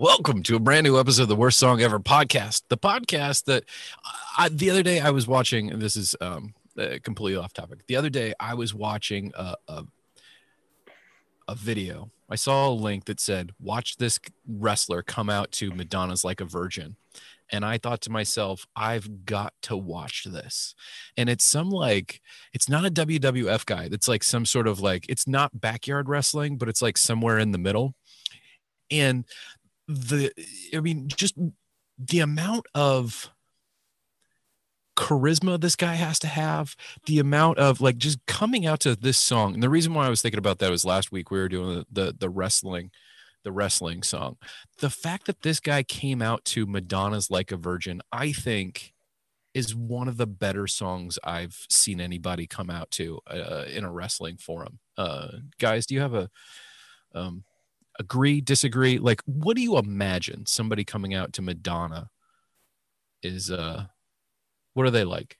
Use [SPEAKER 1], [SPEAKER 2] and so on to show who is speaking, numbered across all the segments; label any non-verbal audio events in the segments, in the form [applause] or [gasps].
[SPEAKER 1] Welcome to a brand new episode of the Worst Song Ever podcast. The podcast that I, the other day I was watching, this is um, uh, completely off topic. The other day I was watching a, a, a video. I saw a link that said, "Watch this wrestler come out to Madonna's Like a Virgin," and I thought to myself, "I've got to watch this." And it's some like it's not a WWF guy. It's like some sort of like it's not backyard wrestling, but it's like somewhere in the middle. And the I mean, just the amount of charisma this guy has to have, the amount of like just coming out to this song. And the reason why I was thinking about that was last week we were doing the the, the wrestling the wrestling song. The fact that this guy came out to Madonna's Like a Virgin, I think is one of the better songs I've seen anybody come out to uh, in a wrestling forum. Uh, guys, do you have a um, agree, disagree? Like, what do you imagine somebody coming out to Madonna is? Uh, what are they like?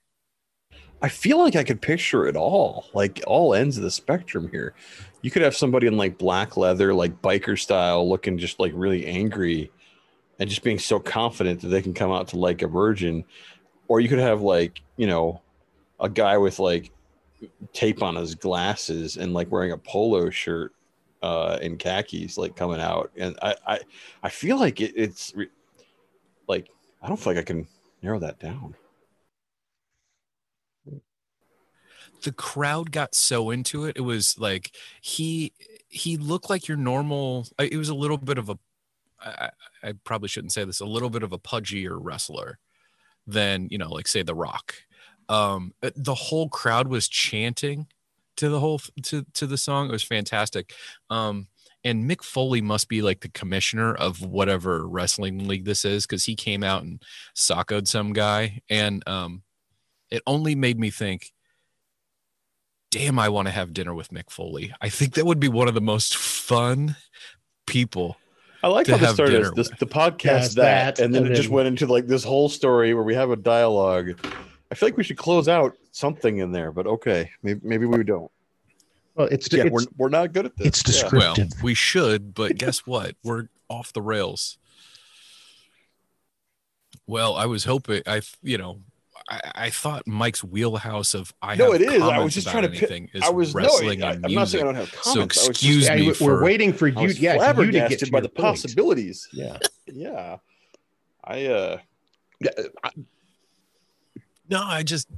[SPEAKER 2] I feel like I could picture it all, like all ends of the spectrum here. You could have somebody in like black leather, like biker style, looking just like really angry and just being so confident that they can come out to like a virgin. Or you could have like, you know, a guy with like tape on his glasses and like wearing a polo shirt uh in khakis like coming out and i i, I feel like it, it's re- like i don't feel like i can narrow that down
[SPEAKER 1] the crowd got so into it. It was like he he looked like your normal. uh, It was a little bit of a. I, I probably shouldn't say this. A little bit of a pudgier wrestler than you know, like say The Rock. Um, uh, the whole crowd was chanting to the whole to to the song. It was fantastic. Um, and Mick Foley must be like the commissioner of whatever wrestling league this is because he came out and sockoed some guy, and um, it only made me think damn, I want to have dinner with Mick Foley. I think that would be one of the most fun people.
[SPEAKER 2] I like
[SPEAKER 1] to
[SPEAKER 2] how this
[SPEAKER 1] have
[SPEAKER 2] started
[SPEAKER 1] dinner
[SPEAKER 2] this, the podcast
[SPEAKER 3] Yes,
[SPEAKER 2] that,
[SPEAKER 3] that,
[SPEAKER 2] and then
[SPEAKER 3] and
[SPEAKER 2] it just went into like this whole story where we have a dialogue. I feel like we should close out something in there, but okay, maybe maybe we don't.
[SPEAKER 3] Well, it's
[SPEAKER 2] Yeah,
[SPEAKER 3] it's,
[SPEAKER 2] we're we're not good at this.
[SPEAKER 3] it's
[SPEAKER 2] Yeah.
[SPEAKER 3] descriptive.
[SPEAKER 1] Well, we should, but [laughs] guess what? We're off the rails. Well, I was hoping I, you know, I, I thought Mike's wheelhouse of I
[SPEAKER 2] No, it is. I was just trying to pi-
[SPEAKER 1] anything is
[SPEAKER 2] I was no,
[SPEAKER 1] wrestling
[SPEAKER 2] I,
[SPEAKER 1] and
[SPEAKER 2] I'm not saying I don't have
[SPEAKER 1] So
[SPEAKER 2] comments. I was just-
[SPEAKER 1] excuse
[SPEAKER 3] Yeah,
[SPEAKER 1] me
[SPEAKER 3] we're waiting for
[SPEAKER 2] I
[SPEAKER 3] you.
[SPEAKER 2] was
[SPEAKER 3] Yeah, for you to get to
[SPEAKER 2] by
[SPEAKER 3] your
[SPEAKER 2] the
[SPEAKER 3] point.
[SPEAKER 2] possibilities.
[SPEAKER 3] Yeah. [laughs]
[SPEAKER 2] Yeah, I uh,
[SPEAKER 3] Yeah, I-
[SPEAKER 1] no, I just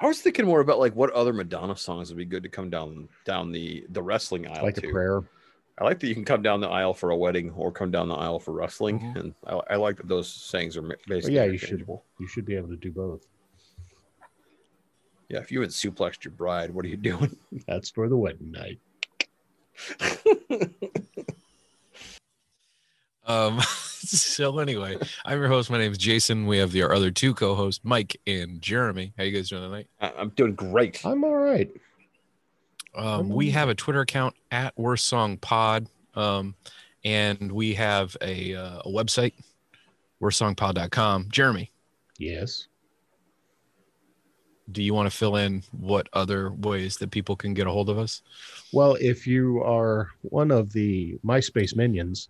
[SPEAKER 2] I was thinking more about like what other Madonna songs would be good to come down down the the wrestling aisle
[SPEAKER 3] like a
[SPEAKER 2] to.
[SPEAKER 3] prayer.
[SPEAKER 2] I like that you can come down the aisle for a wedding or come down the aisle for wrestling,
[SPEAKER 1] Mhm.
[SPEAKER 2] and I, I like that those sayings are ma- basically
[SPEAKER 3] yeah, you should. You should be able to do both.
[SPEAKER 2] Yeah, if you had suplexed your bride, what are you doing? [laughs]
[SPEAKER 3] That's for the wedding night. [laughs] [laughs]
[SPEAKER 1] Um, [laughs] so anyway, I'm your host. My name is Jason. We have the, our other two co-hosts, Mike and Jeremy. How are you guys doing tonight?
[SPEAKER 2] I- I'm doing great.
[SPEAKER 3] I'm all right.
[SPEAKER 1] Um, we have a Twitter account at Worst Song Pod, um, and we have a, uh, a website, worstsongpod.com. Jeremy,
[SPEAKER 3] Yes.
[SPEAKER 1] do you want to fill in what other ways that people can get a hold of us?
[SPEAKER 3] Well, if you are one of the MySpace minions,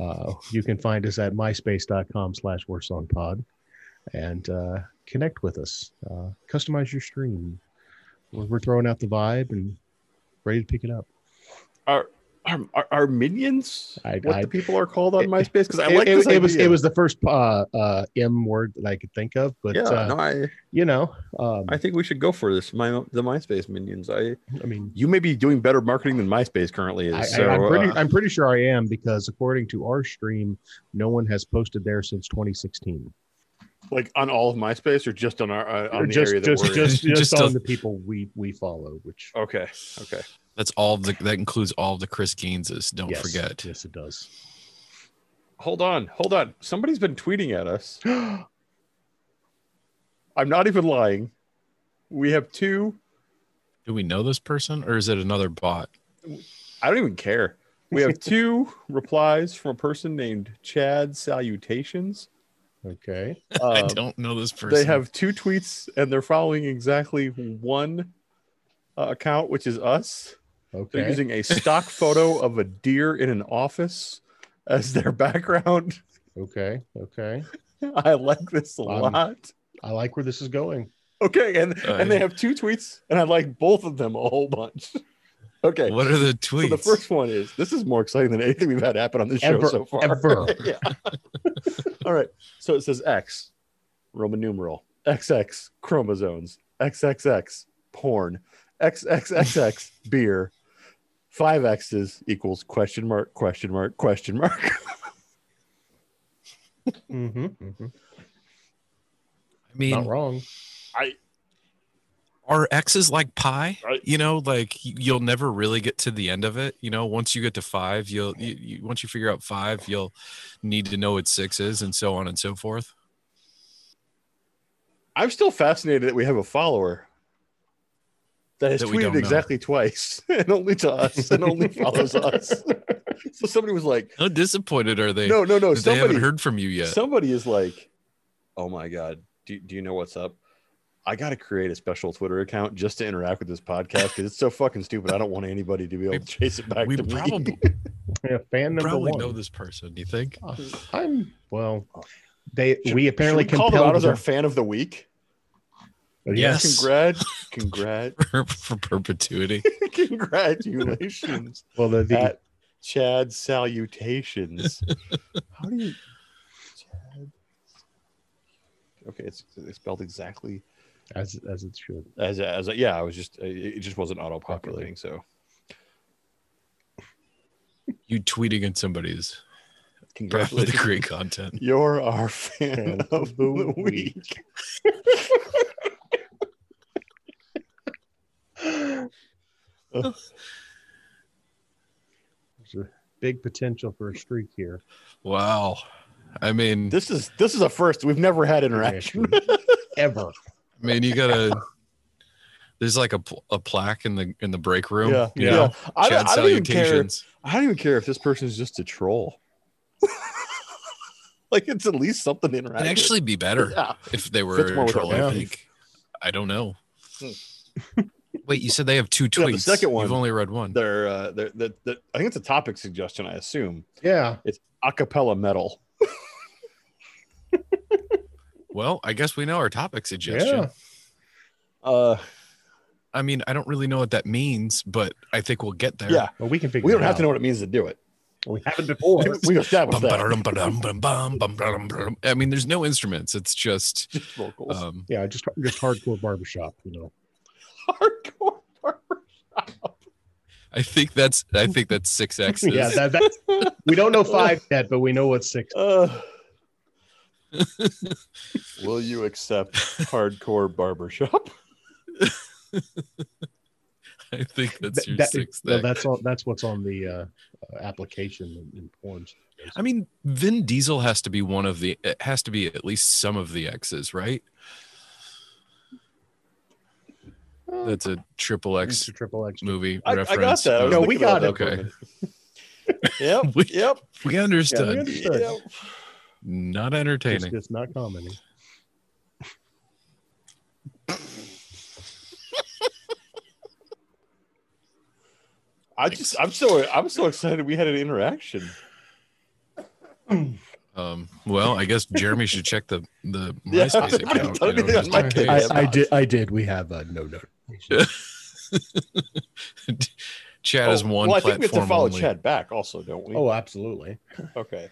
[SPEAKER 3] uh, you can find us at myspace.com slash worstsongpod and uh, connect with us. Uh, customize your stream. We're, we're throwing out the vibe and ready to pick it up.
[SPEAKER 2] Are, are, are minions
[SPEAKER 3] I-
[SPEAKER 2] what
[SPEAKER 3] I-
[SPEAKER 2] the people are called on
[SPEAKER 3] it-
[SPEAKER 2] MySpace? Because I like
[SPEAKER 3] it-
[SPEAKER 2] this
[SPEAKER 3] it was
[SPEAKER 2] idea.
[SPEAKER 3] it was the first uh, uh, M word that I could think of, but
[SPEAKER 2] yeah.
[SPEAKER 3] uh,
[SPEAKER 2] no, I
[SPEAKER 3] you know, um,
[SPEAKER 2] I think we should go for this. My the MySpace minions. I
[SPEAKER 3] I mean,
[SPEAKER 2] you may be doing better marketing than MySpace currently is.
[SPEAKER 3] I,
[SPEAKER 2] so,
[SPEAKER 3] am pretty,
[SPEAKER 2] uh,
[SPEAKER 3] I'm pretty sure I am because according to our stream, no one has posted there since 2016.
[SPEAKER 2] like on all of MySpace or just on our uh,
[SPEAKER 3] Or
[SPEAKER 2] on the
[SPEAKER 3] just,
[SPEAKER 2] area that
[SPEAKER 3] just,
[SPEAKER 2] we're in?
[SPEAKER 3] just, [laughs] just,
[SPEAKER 1] Just
[SPEAKER 3] on
[SPEAKER 1] on-
[SPEAKER 3] the people we we follow. Which
[SPEAKER 2] Okay. Okay.
[SPEAKER 1] That's all the, that includes all the Chris Gaineses. Don't
[SPEAKER 3] yes,
[SPEAKER 1] forget.
[SPEAKER 3] yes, it does.
[SPEAKER 2] Hold on. Hold on. Somebody's been tweeting at us. [gasps] I'm not even lying. We have two.
[SPEAKER 1] Do we know this person or is it another bot?
[SPEAKER 2] I don't even care. We have [laughs] two replies from a person named Chad Salutations.
[SPEAKER 3] Okay, [laughs]
[SPEAKER 1] I
[SPEAKER 2] Um,
[SPEAKER 1] don't know this person.
[SPEAKER 2] They have two tweets and they're following exactly one uh, account, which is us. They're
[SPEAKER 3] Okay.
[SPEAKER 2] using a stock photo [laughs] of a deer in an office as their background.
[SPEAKER 3] Okay. Okay. [laughs]
[SPEAKER 2] I like this a
[SPEAKER 3] Um,
[SPEAKER 2] lot.
[SPEAKER 3] I like where this is going.
[SPEAKER 2] Okay, and
[SPEAKER 1] Uh,
[SPEAKER 2] and they have two tweets, and I like both of them a whole bunch. [laughs] Okay,
[SPEAKER 1] What are the tweets?
[SPEAKER 2] so the first one is this is more exciting than anything we've had happen on this
[SPEAKER 3] Ever,
[SPEAKER 2] show so far.
[SPEAKER 3] ever.
[SPEAKER 2] yeah. All right. So it says X, Roman numeral, XX, chromosomes, XXX, porn, XXXX, beer, five X's equals question mark, question mark, question mark. [laughs]
[SPEAKER 3] Mm-hmm, mm-hmm.
[SPEAKER 1] I mean,
[SPEAKER 3] Not wrong.
[SPEAKER 2] I
[SPEAKER 1] are X's like pi?
[SPEAKER 2] Right.
[SPEAKER 1] You know, like you'll never really get to the end of it. You know, once you get to five, you'll you, you, once you figure out five, you'll need to know what six is, and so on and so forth.
[SPEAKER 2] I'm still fascinated that we have a follower that has
[SPEAKER 1] That we don't
[SPEAKER 2] tweeted
[SPEAKER 1] know.
[SPEAKER 2] exactly twice [laughs] and only to us and only [laughs] follows us. [laughs] so somebody was like,
[SPEAKER 1] How disappointed are they?
[SPEAKER 2] no, no, no.
[SPEAKER 1] that they haven't
[SPEAKER 2] Somebody,
[SPEAKER 1] heard from you yet.
[SPEAKER 2] somebody is like, oh my God, do, do you know what's up? I got to create a special Twitter account just to interact with this podcast because it's so fucking stupid. I don't want anybody to be able to chase it back
[SPEAKER 1] we
[SPEAKER 2] to me.
[SPEAKER 1] probably
[SPEAKER 3] Yeah, fan number
[SPEAKER 1] probably
[SPEAKER 3] one.
[SPEAKER 1] know this person. Do you think?
[SPEAKER 3] Uh, I'm well. They
[SPEAKER 2] Should-
[SPEAKER 3] we apparently
[SPEAKER 2] should we call them out as our fan of the week.
[SPEAKER 1] Yes.
[SPEAKER 2] Congrats, [laughs] congrat, [laughs]
[SPEAKER 1] for perpetuity. [laughs]
[SPEAKER 2] congratulations.
[SPEAKER 3] Well, the, the
[SPEAKER 2] Chad salutations. How do you Chad? Okay, it's, it's spelled exactly
[SPEAKER 3] as as it should.
[SPEAKER 2] as as yeah. I was just it just wasn't auto populating. So
[SPEAKER 1] You tweeting at somebody's probably
[SPEAKER 2] the
[SPEAKER 1] great content.
[SPEAKER 2] You're our fan
[SPEAKER 3] Fan
[SPEAKER 2] of the week.
[SPEAKER 3] There's a big potential for a streak here.
[SPEAKER 1] Wow. I mean,
[SPEAKER 2] This is this is a first. We've never had interaction. [laughs]
[SPEAKER 3] Ever.
[SPEAKER 1] I mean, you gotta. There's like a, a plaque in the in the break room.
[SPEAKER 2] yeah,
[SPEAKER 1] you
[SPEAKER 2] yeah.
[SPEAKER 1] know?
[SPEAKER 2] I, don't,
[SPEAKER 1] Chad
[SPEAKER 2] I don't even care. I don't even care if this person is just a troll. [laughs] like it's at least something to interact.
[SPEAKER 1] It'd actually be better
[SPEAKER 2] Yeah.
[SPEAKER 1] if they were a troll. I think. I don't know.
[SPEAKER 2] Hmm.
[SPEAKER 1] Wait, you said they have two
[SPEAKER 2] Yeah,
[SPEAKER 1] tweets.
[SPEAKER 2] the second one.
[SPEAKER 1] You've only read one.
[SPEAKER 2] They're, uh, they're, they're, they're- I think it's a topic suggestion. I assume
[SPEAKER 3] Yeah.
[SPEAKER 2] It's acapella metal. [laughs]
[SPEAKER 1] Well, I guess we know our topic suggestion.
[SPEAKER 3] Yeah.
[SPEAKER 2] Uh,
[SPEAKER 1] I mean, I don't really know what that means, but I think we'll get there.
[SPEAKER 2] yeah,
[SPEAKER 3] Well, we can figure.
[SPEAKER 2] we don't
[SPEAKER 3] it
[SPEAKER 2] have to know what it means to do it.
[SPEAKER 3] We haven't before. [laughs]
[SPEAKER 2] we established
[SPEAKER 1] Bum,
[SPEAKER 2] that.
[SPEAKER 1] I mean, there's no instruments. It's just,
[SPEAKER 2] Just vocals.
[SPEAKER 1] um,
[SPEAKER 3] yeah, just just hardcore barbershop. You know.
[SPEAKER 2] Hardcore barbershop.
[SPEAKER 1] I think that's, I think that's six [laughs] X's.
[SPEAKER 3] Yeah, that, that's we don't know five yet, but we know what six.
[SPEAKER 2] Uh, [laughs] will you accept hardcore barbershop? [laughs]
[SPEAKER 1] I think that's your
[SPEAKER 3] That-
[SPEAKER 1] sixth
[SPEAKER 3] well,
[SPEAKER 1] X.
[SPEAKER 3] that's all. That's what's on the uh, application in, in porns.
[SPEAKER 1] I mean, Vin Diesel has to be one of the. It has to be at least some of the X's, right? That's a triple
[SPEAKER 3] It's
[SPEAKER 1] X
[SPEAKER 3] a triple X.
[SPEAKER 1] movie
[SPEAKER 2] I, I
[SPEAKER 1] reference.
[SPEAKER 2] got that. I
[SPEAKER 3] No, we got
[SPEAKER 2] that for a
[SPEAKER 1] it.
[SPEAKER 2] Okay. yep. [laughs]
[SPEAKER 1] We-
[SPEAKER 2] yep.
[SPEAKER 1] We understood.
[SPEAKER 3] Yeah, we understood.
[SPEAKER 2] Yep.
[SPEAKER 1] Not
[SPEAKER 3] It's
[SPEAKER 1] entertaining.
[SPEAKER 3] just not comedy.
[SPEAKER 2] I just, I'm so, I'm so excited we had an interaction.
[SPEAKER 1] Um, well, I guess Jeremy should check the the [laughs] MySpace
[SPEAKER 2] I haven't
[SPEAKER 1] account.
[SPEAKER 2] done
[SPEAKER 1] you know,
[SPEAKER 2] anything on
[SPEAKER 1] just
[SPEAKER 2] my
[SPEAKER 1] in
[SPEAKER 2] page.
[SPEAKER 1] case.
[SPEAKER 2] I- I did-
[SPEAKER 3] I did. We have a no note. [laughs]
[SPEAKER 1] Chad is
[SPEAKER 2] Oh,
[SPEAKER 1] one
[SPEAKER 2] well, I think we have to follow
[SPEAKER 1] only.
[SPEAKER 2] Chad back, also, don't we?
[SPEAKER 3] Oh, absolutely. [laughs]
[SPEAKER 2] okay.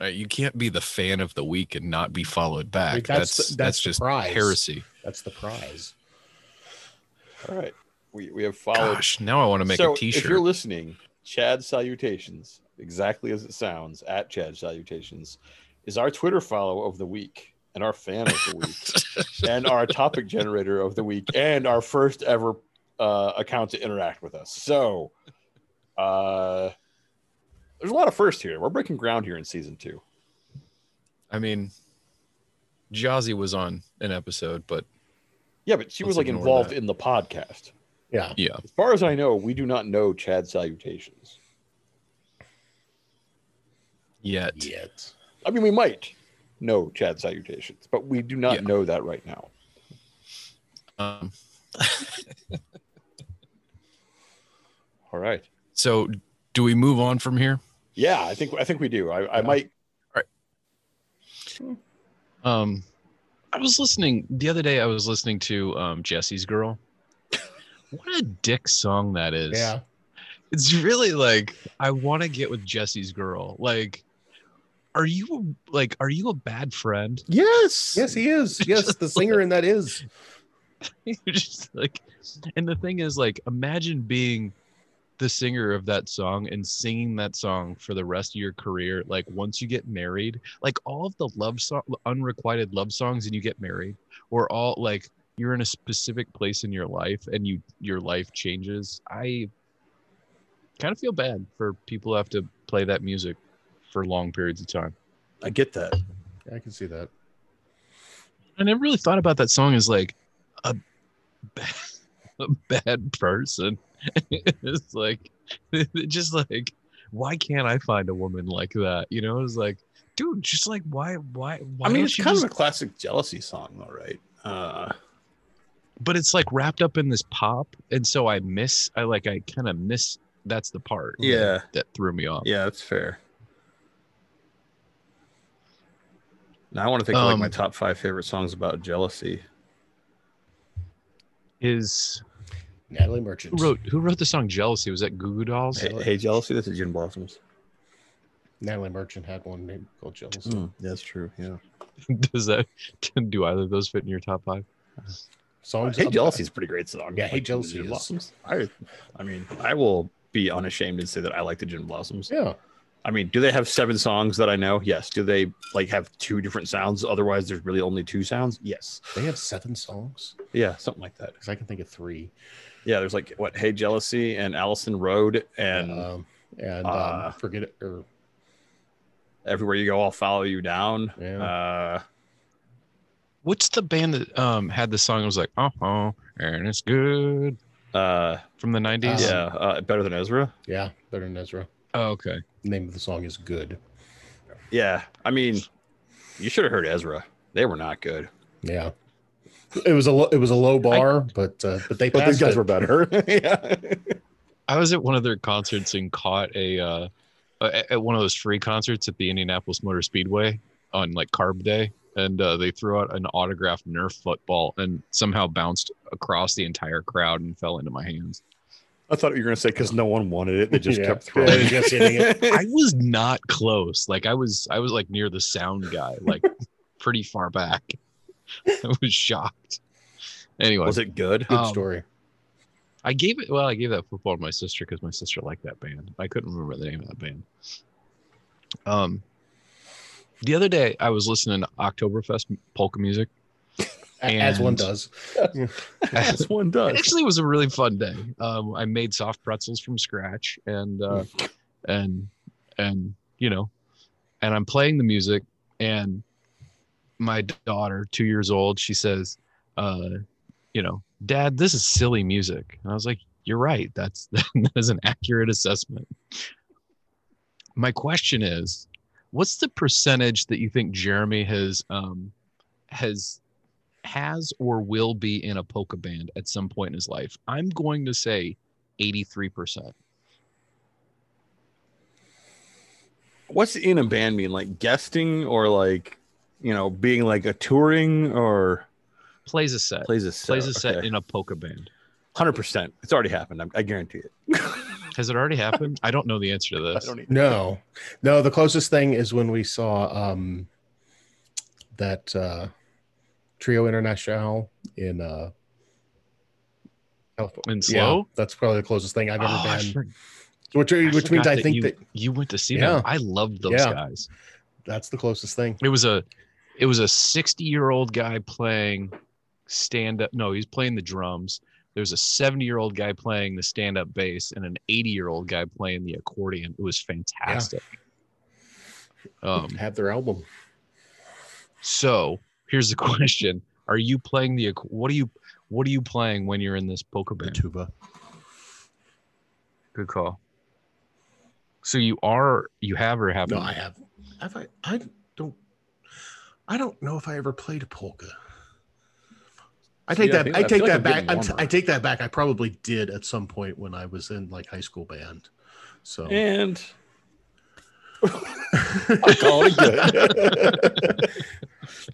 [SPEAKER 1] Right, you can't be the fan of the week and not be followed back.
[SPEAKER 3] Wait,
[SPEAKER 1] that's
[SPEAKER 3] that's
[SPEAKER 1] that's,
[SPEAKER 3] the- that's the
[SPEAKER 1] just
[SPEAKER 3] prize.
[SPEAKER 1] heresy.
[SPEAKER 3] That's the prize.
[SPEAKER 2] All right. We, we have followed.
[SPEAKER 1] Gosh, now I want to make
[SPEAKER 2] so
[SPEAKER 1] a
[SPEAKER 2] if you're listening, Chad Salutations, exactly as it sounds, at Chad Salutations, is our Twitter follow of the week and our fan of the week and our topic generator of the week and our first ever uh, account to interact with us. So uh, there's a lot of first here. We're breaking ground here in season two.
[SPEAKER 1] I mean, Jazzy was on an episode, but
[SPEAKER 2] Yeah, but she was like involved
[SPEAKER 1] that.
[SPEAKER 2] in the podcast.
[SPEAKER 3] Yeah.
[SPEAKER 1] yeah,
[SPEAKER 2] As far as I know, we do not know Chad Salutations.
[SPEAKER 1] yet.
[SPEAKER 3] Yet.
[SPEAKER 2] I mean, we might know Chad Salutations, but we do not
[SPEAKER 1] Yeah.
[SPEAKER 2] know that right now.
[SPEAKER 1] Um, [laughs]
[SPEAKER 2] All right.
[SPEAKER 1] So, do we move on from here?
[SPEAKER 2] Yeah, I think I think we do. I, I might. All right.
[SPEAKER 1] Um, I was listening the other day. I was listening to um, Jesse's Girl. [laughs] What a dick song that is.
[SPEAKER 3] Yeah.
[SPEAKER 1] It's really like I want to get with Jesse's Girl. Like, are you like are you a bad friend?
[SPEAKER 4] Yes. Yes, he is. [laughs] Yes, the singer in that is. [laughs]
[SPEAKER 1] You're just like, and the thing is, like, imagine being the singer of that song and singing that song for the rest of your career. Like, once you get married, like all of the love song, unrequited love songs, and you get married, or all like you're in a specific place in your life and you your life changes. I kind of feel bad for people who have to play that music for long periods of time.
[SPEAKER 2] I get that.
[SPEAKER 4] I can see that.
[SPEAKER 1] I never really thought about that song as like a bad, [laughs] a bad person. [laughs] it's like [laughs] just like why can't I find a woman like that? You know, it's like, dude, just like why why why
[SPEAKER 2] I mean, it's kind
[SPEAKER 1] just-
[SPEAKER 2] of a classic jealousy song, though, right? Uh,
[SPEAKER 1] but it's like wrapped up in this pop, and so I miss I like I kind of miss that's the part
[SPEAKER 2] Yeah.
[SPEAKER 1] that threw me off.
[SPEAKER 2] yeah, that's fair. Now I want to think of like my
[SPEAKER 1] Um,
[SPEAKER 2] top five favorite songs about jealousy.
[SPEAKER 1] Is
[SPEAKER 4] Natalie Merchant.
[SPEAKER 1] who wrote who wrote the song Jealousy? Was that Goo Goo Dolls?
[SPEAKER 2] Hey, hey jealousy. This is Gin Blossoms.
[SPEAKER 4] Natalie Merchant had one named called Jealousy.
[SPEAKER 2] Mm, that's true. Yeah. [laughs]
[SPEAKER 1] Does that [laughs] do either of those fit in your top five?
[SPEAKER 4] Songs
[SPEAKER 2] Hey jealousy is pretty great song.
[SPEAKER 4] Yeah, Hey
[SPEAKER 2] Like,
[SPEAKER 4] Jealousy is-
[SPEAKER 2] Blossoms. I, I mean, I will be unashamed and say that I like the Gin Blossoms.
[SPEAKER 4] Yeah.
[SPEAKER 2] I mean, do they have seven songs that I know? Yes. Do they like have two different sounds? Otherwise, there's really only two sounds. Yes.
[SPEAKER 4] They have seven songs.
[SPEAKER 2] Yeah, something like that.
[SPEAKER 4] Because I can think of three.
[SPEAKER 2] Yeah, there's like what? Hey, jealousy and Allison Road and
[SPEAKER 4] um, and
[SPEAKER 2] uh,
[SPEAKER 4] um, forget it or
[SPEAKER 2] everywhere you go, I'll follow you down.
[SPEAKER 4] Yeah.
[SPEAKER 2] Uh,
[SPEAKER 1] What's the band that um had the song that was like, oh, oh, and it's good
[SPEAKER 2] uh,
[SPEAKER 1] from the 90s?
[SPEAKER 2] yeah, uh, better than Ezra.
[SPEAKER 4] yeah, better than Ezra.
[SPEAKER 1] Oh, okay.
[SPEAKER 4] The name of the song is Good.
[SPEAKER 2] Yeah, I mean, you should have heard Ezra. They were not good.
[SPEAKER 4] Yeah. It was a lo- it was a low bar, but uh, but they
[SPEAKER 2] But
[SPEAKER 4] passed
[SPEAKER 2] these guys
[SPEAKER 4] it.
[SPEAKER 2] were better. [laughs] [laughs] yeah.
[SPEAKER 1] I was at one of their concerts and caught a uh at one of those free concerts at the Indianapolis Motor Speedway on like Carb Day, and uh, they threw out an autographed Nerf football and somehow bounced across the entire crowd and fell into my hands.
[SPEAKER 2] I thought you were gonna say because no one wanted it, they just [laughs]
[SPEAKER 4] Yeah.
[SPEAKER 2] kept throwing.
[SPEAKER 4] Yeah, just it.
[SPEAKER 1] I was not close. Like I was, I was like near the sound guy, like [laughs] pretty far back. [laughs] I was shocked. Anyway,
[SPEAKER 2] Was it good?
[SPEAKER 4] Good
[SPEAKER 1] Um,
[SPEAKER 4] story.
[SPEAKER 1] I gave it. Well, I gave that football to my sister because my sister liked that band. I couldn't remember the name of that band. Um, the other day I was listening to Oktoberfest polka music.
[SPEAKER 4] A- As one does. [laughs]
[SPEAKER 2] As one does.
[SPEAKER 1] actually it was a really fun day. Um, I made soft pretzels from scratch, and uh, and and you know, and I'm playing the music, and my daughter, two years old, she says, uh, you know, Dad, this is silly music, and I was like, You're right. That's [laughs] that is an accurate assessment. My question is, what's the percentage that you think Jeremy has um, has has or will be in a polka band at some point in his life. I'm going to say 83%.
[SPEAKER 2] What's in a band mean? Like guesting or like, you know, being like a touring or
[SPEAKER 1] Plays a set.
[SPEAKER 2] plays a set?
[SPEAKER 1] Plays a set
[SPEAKER 2] Okay.
[SPEAKER 1] in a polka band.
[SPEAKER 2] 100%. It's already happened. I, I guarantee it. [laughs]
[SPEAKER 1] Has it already happened? I don't know the answer to this.
[SPEAKER 4] No, no. The closest thing is when we saw um, that uh, Trio International in uh, California.
[SPEAKER 1] In
[SPEAKER 4] Yeah, that's probably the closest thing I've ever
[SPEAKER 1] Oh,
[SPEAKER 4] been.
[SPEAKER 1] for-
[SPEAKER 4] which which means I think
[SPEAKER 1] you,
[SPEAKER 4] that
[SPEAKER 1] you went to see
[SPEAKER 4] Yeah.
[SPEAKER 1] them. I loved those
[SPEAKER 4] Yeah.
[SPEAKER 1] guys.
[SPEAKER 4] that's the closest thing.
[SPEAKER 1] It was a it was a 60 year old guy playing stand up. No, he's playing the drums. There's a 70 year old guy playing the stand up bass and an 80 year old guy playing the accordion. It was fantastic. Um,
[SPEAKER 4] Have their album.
[SPEAKER 1] so here's the [laughs] question: Are you playing the? What are you? What are you playing when you're in this polka band?
[SPEAKER 4] The
[SPEAKER 1] band?
[SPEAKER 4] tuba.
[SPEAKER 1] Good call. So you are, you have or haven't?
[SPEAKER 4] No, I have. Have I? I don't. I don't know if I ever played polka. I take
[SPEAKER 2] Yeah,
[SPEAKER 4] that. I,
[SPEAKER 2] I
[SPEAKER 4] take
[SPEAKER 2] like
[SPEAKER 4] that back. I'm t-
[SPEAKER 2] warmer.
[SPEAKER 4] I take that back. I probably did at some point when I was in like high school band. So
[SPEAKER 2] And I call it good. [laughs]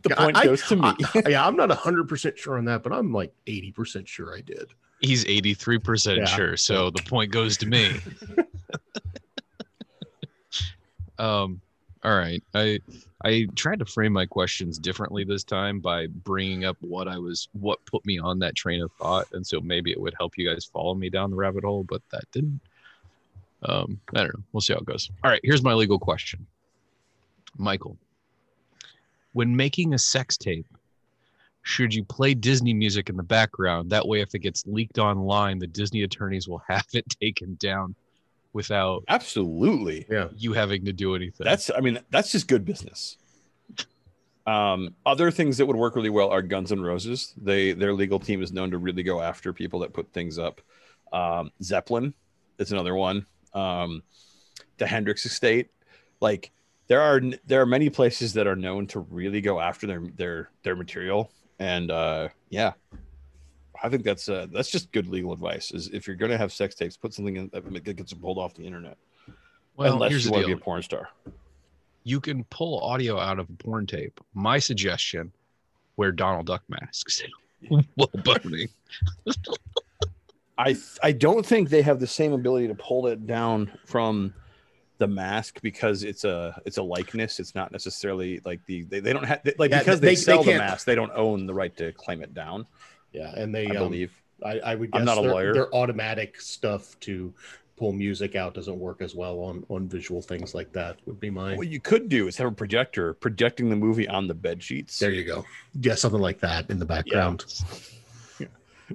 [SPEAKER 2] the point
[SPEAKER 4] I-
[SPEAKER 2] goes to me.
[SPEAKER 4] I- yeah, I'm not hundred percent sure on that, but I'm like eighty percent sure I did.
[SPEAKER 1] He's 83%
[SPEAKER 4] Yeah.
[SPEAKER 1] sure. So the point goes to me. [laughs] um, all right. I I tried to frame my questions differently this time by bringing up what I was what put me on that train of thought, and so maybe it would help you guys follow me down the rabbit hole, but that didn't. Um, I don't know. We'll see how it goes. All right. Here's my legal question, Michael. When making a sex tape, should you play Disney music in the background? That way, if it gets leaked online, the Disney attorneys will [laughs] have it taken down without
[SPEAKER 2] Absolutely.
[SPEAKER 4] Yeah.
[SPEAKER 1] you having to do anything.
[SPEAKER 2] That's I mean that's just good business. Um, other things that would work really well are Guns N' Roses. They their legal team is known to really go after people that put things up. Um, Zeppelin is another one. Um, the Hendrix Estate, like there are there are many places that are known to really go after their their their material, and uh, yeah, I think that's uh, that's just good legal advice. Is if you're going to have sex tapes, put something in that gets pulled off the internet.
[SPEAKER 1] well,
[SPEAKER 2] unless
[SPEAKER 1] here's
[SPEAKER 2] you want to be a porn star.
[SPEAKER 1] you can pull audio out of a porn tape. My suggestion: wear Donald Duck masks [laughs] while boning. [laughs]
[SPEAKER 2] I I don't think they have the same ability to pull it down from the mask because it's a it's a likeness. It's not necessarily like the they, they don't have like
[SPEAKER 4] Yeah,
[SPEAKER 2] because
[SPEAKER 4] they-
[SPEAKER 2] they,
[SPEAKER 4] they
[SPEAKER 2] sell the mask. They don't own the right to claim it down.
[SPEAKER 4] Yeah, and they
[SPEAKER 2] I
[SPEAKER 4] um,
[SPEAKER 2] believe.
[SPEAKER 4] I, I would guess
[SPEAKER 2] I'm not a
[SPEAKER 4] their,
[SPEAKER 2] lawyer.
[SPEAKER 4] their automatic stuff to pull music out doesn't work as well on on visual things like that. Would be my.
[SPEAKER 2] What you could do is have a projector projecting the movie on the bed sheets.
[SPEAKER 4] There you go. Yeah, something like that in the background.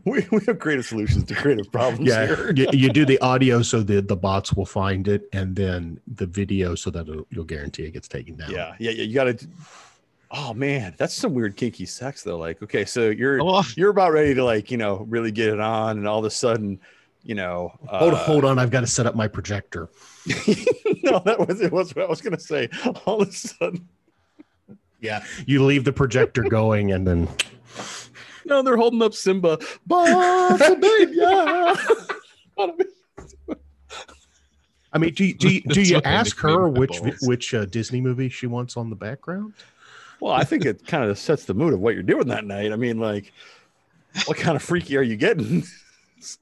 [SPEAKER 4] [laughs]
[SPEAKER 2] We, we have creative solutions to creative problems
[SPEAKER 4] Yeah,
[SPEAKER 2] here.
[SPEAKER 4] you, [laughs] you do the audio so the the bots will find it, and then the video so that it'll, you'll guarantee it gets taken down.
[SPEAKER 2] Yeah, yeah, yeah. You got to. Oh man, that's some weird kinky sex though. Like, okay, so you're
[SPEAKER 1] Oh,
[SPEAKER 2] you're about ready to like you know really get it on, and all of a sudden, you know,
[SPEAKER 4] Hold
[SPEAKER 2] uh,
[SPEAKER 4] hold on, I've got to set up my projector. [laughs]
[SPEAKER 2] no, that was it. Was what I was gonna say. All of a sudden,
[SPEAKER 4] Yeah, you leave the projector going, and then
[SPEAKER 2] no, they're holding up Simba. Bossa, baby, yeah. [laughs]
[SPEAKER 4] I mean, do you, do you, do you ask her which which uh, Disney movie she wants on the background?
[SPEAKER 2] well, I think it kind of sets the mood of what you're doing that night. I mean, like, what kind of freaky are you getting? [laughs]
[SPEAKER 1] it's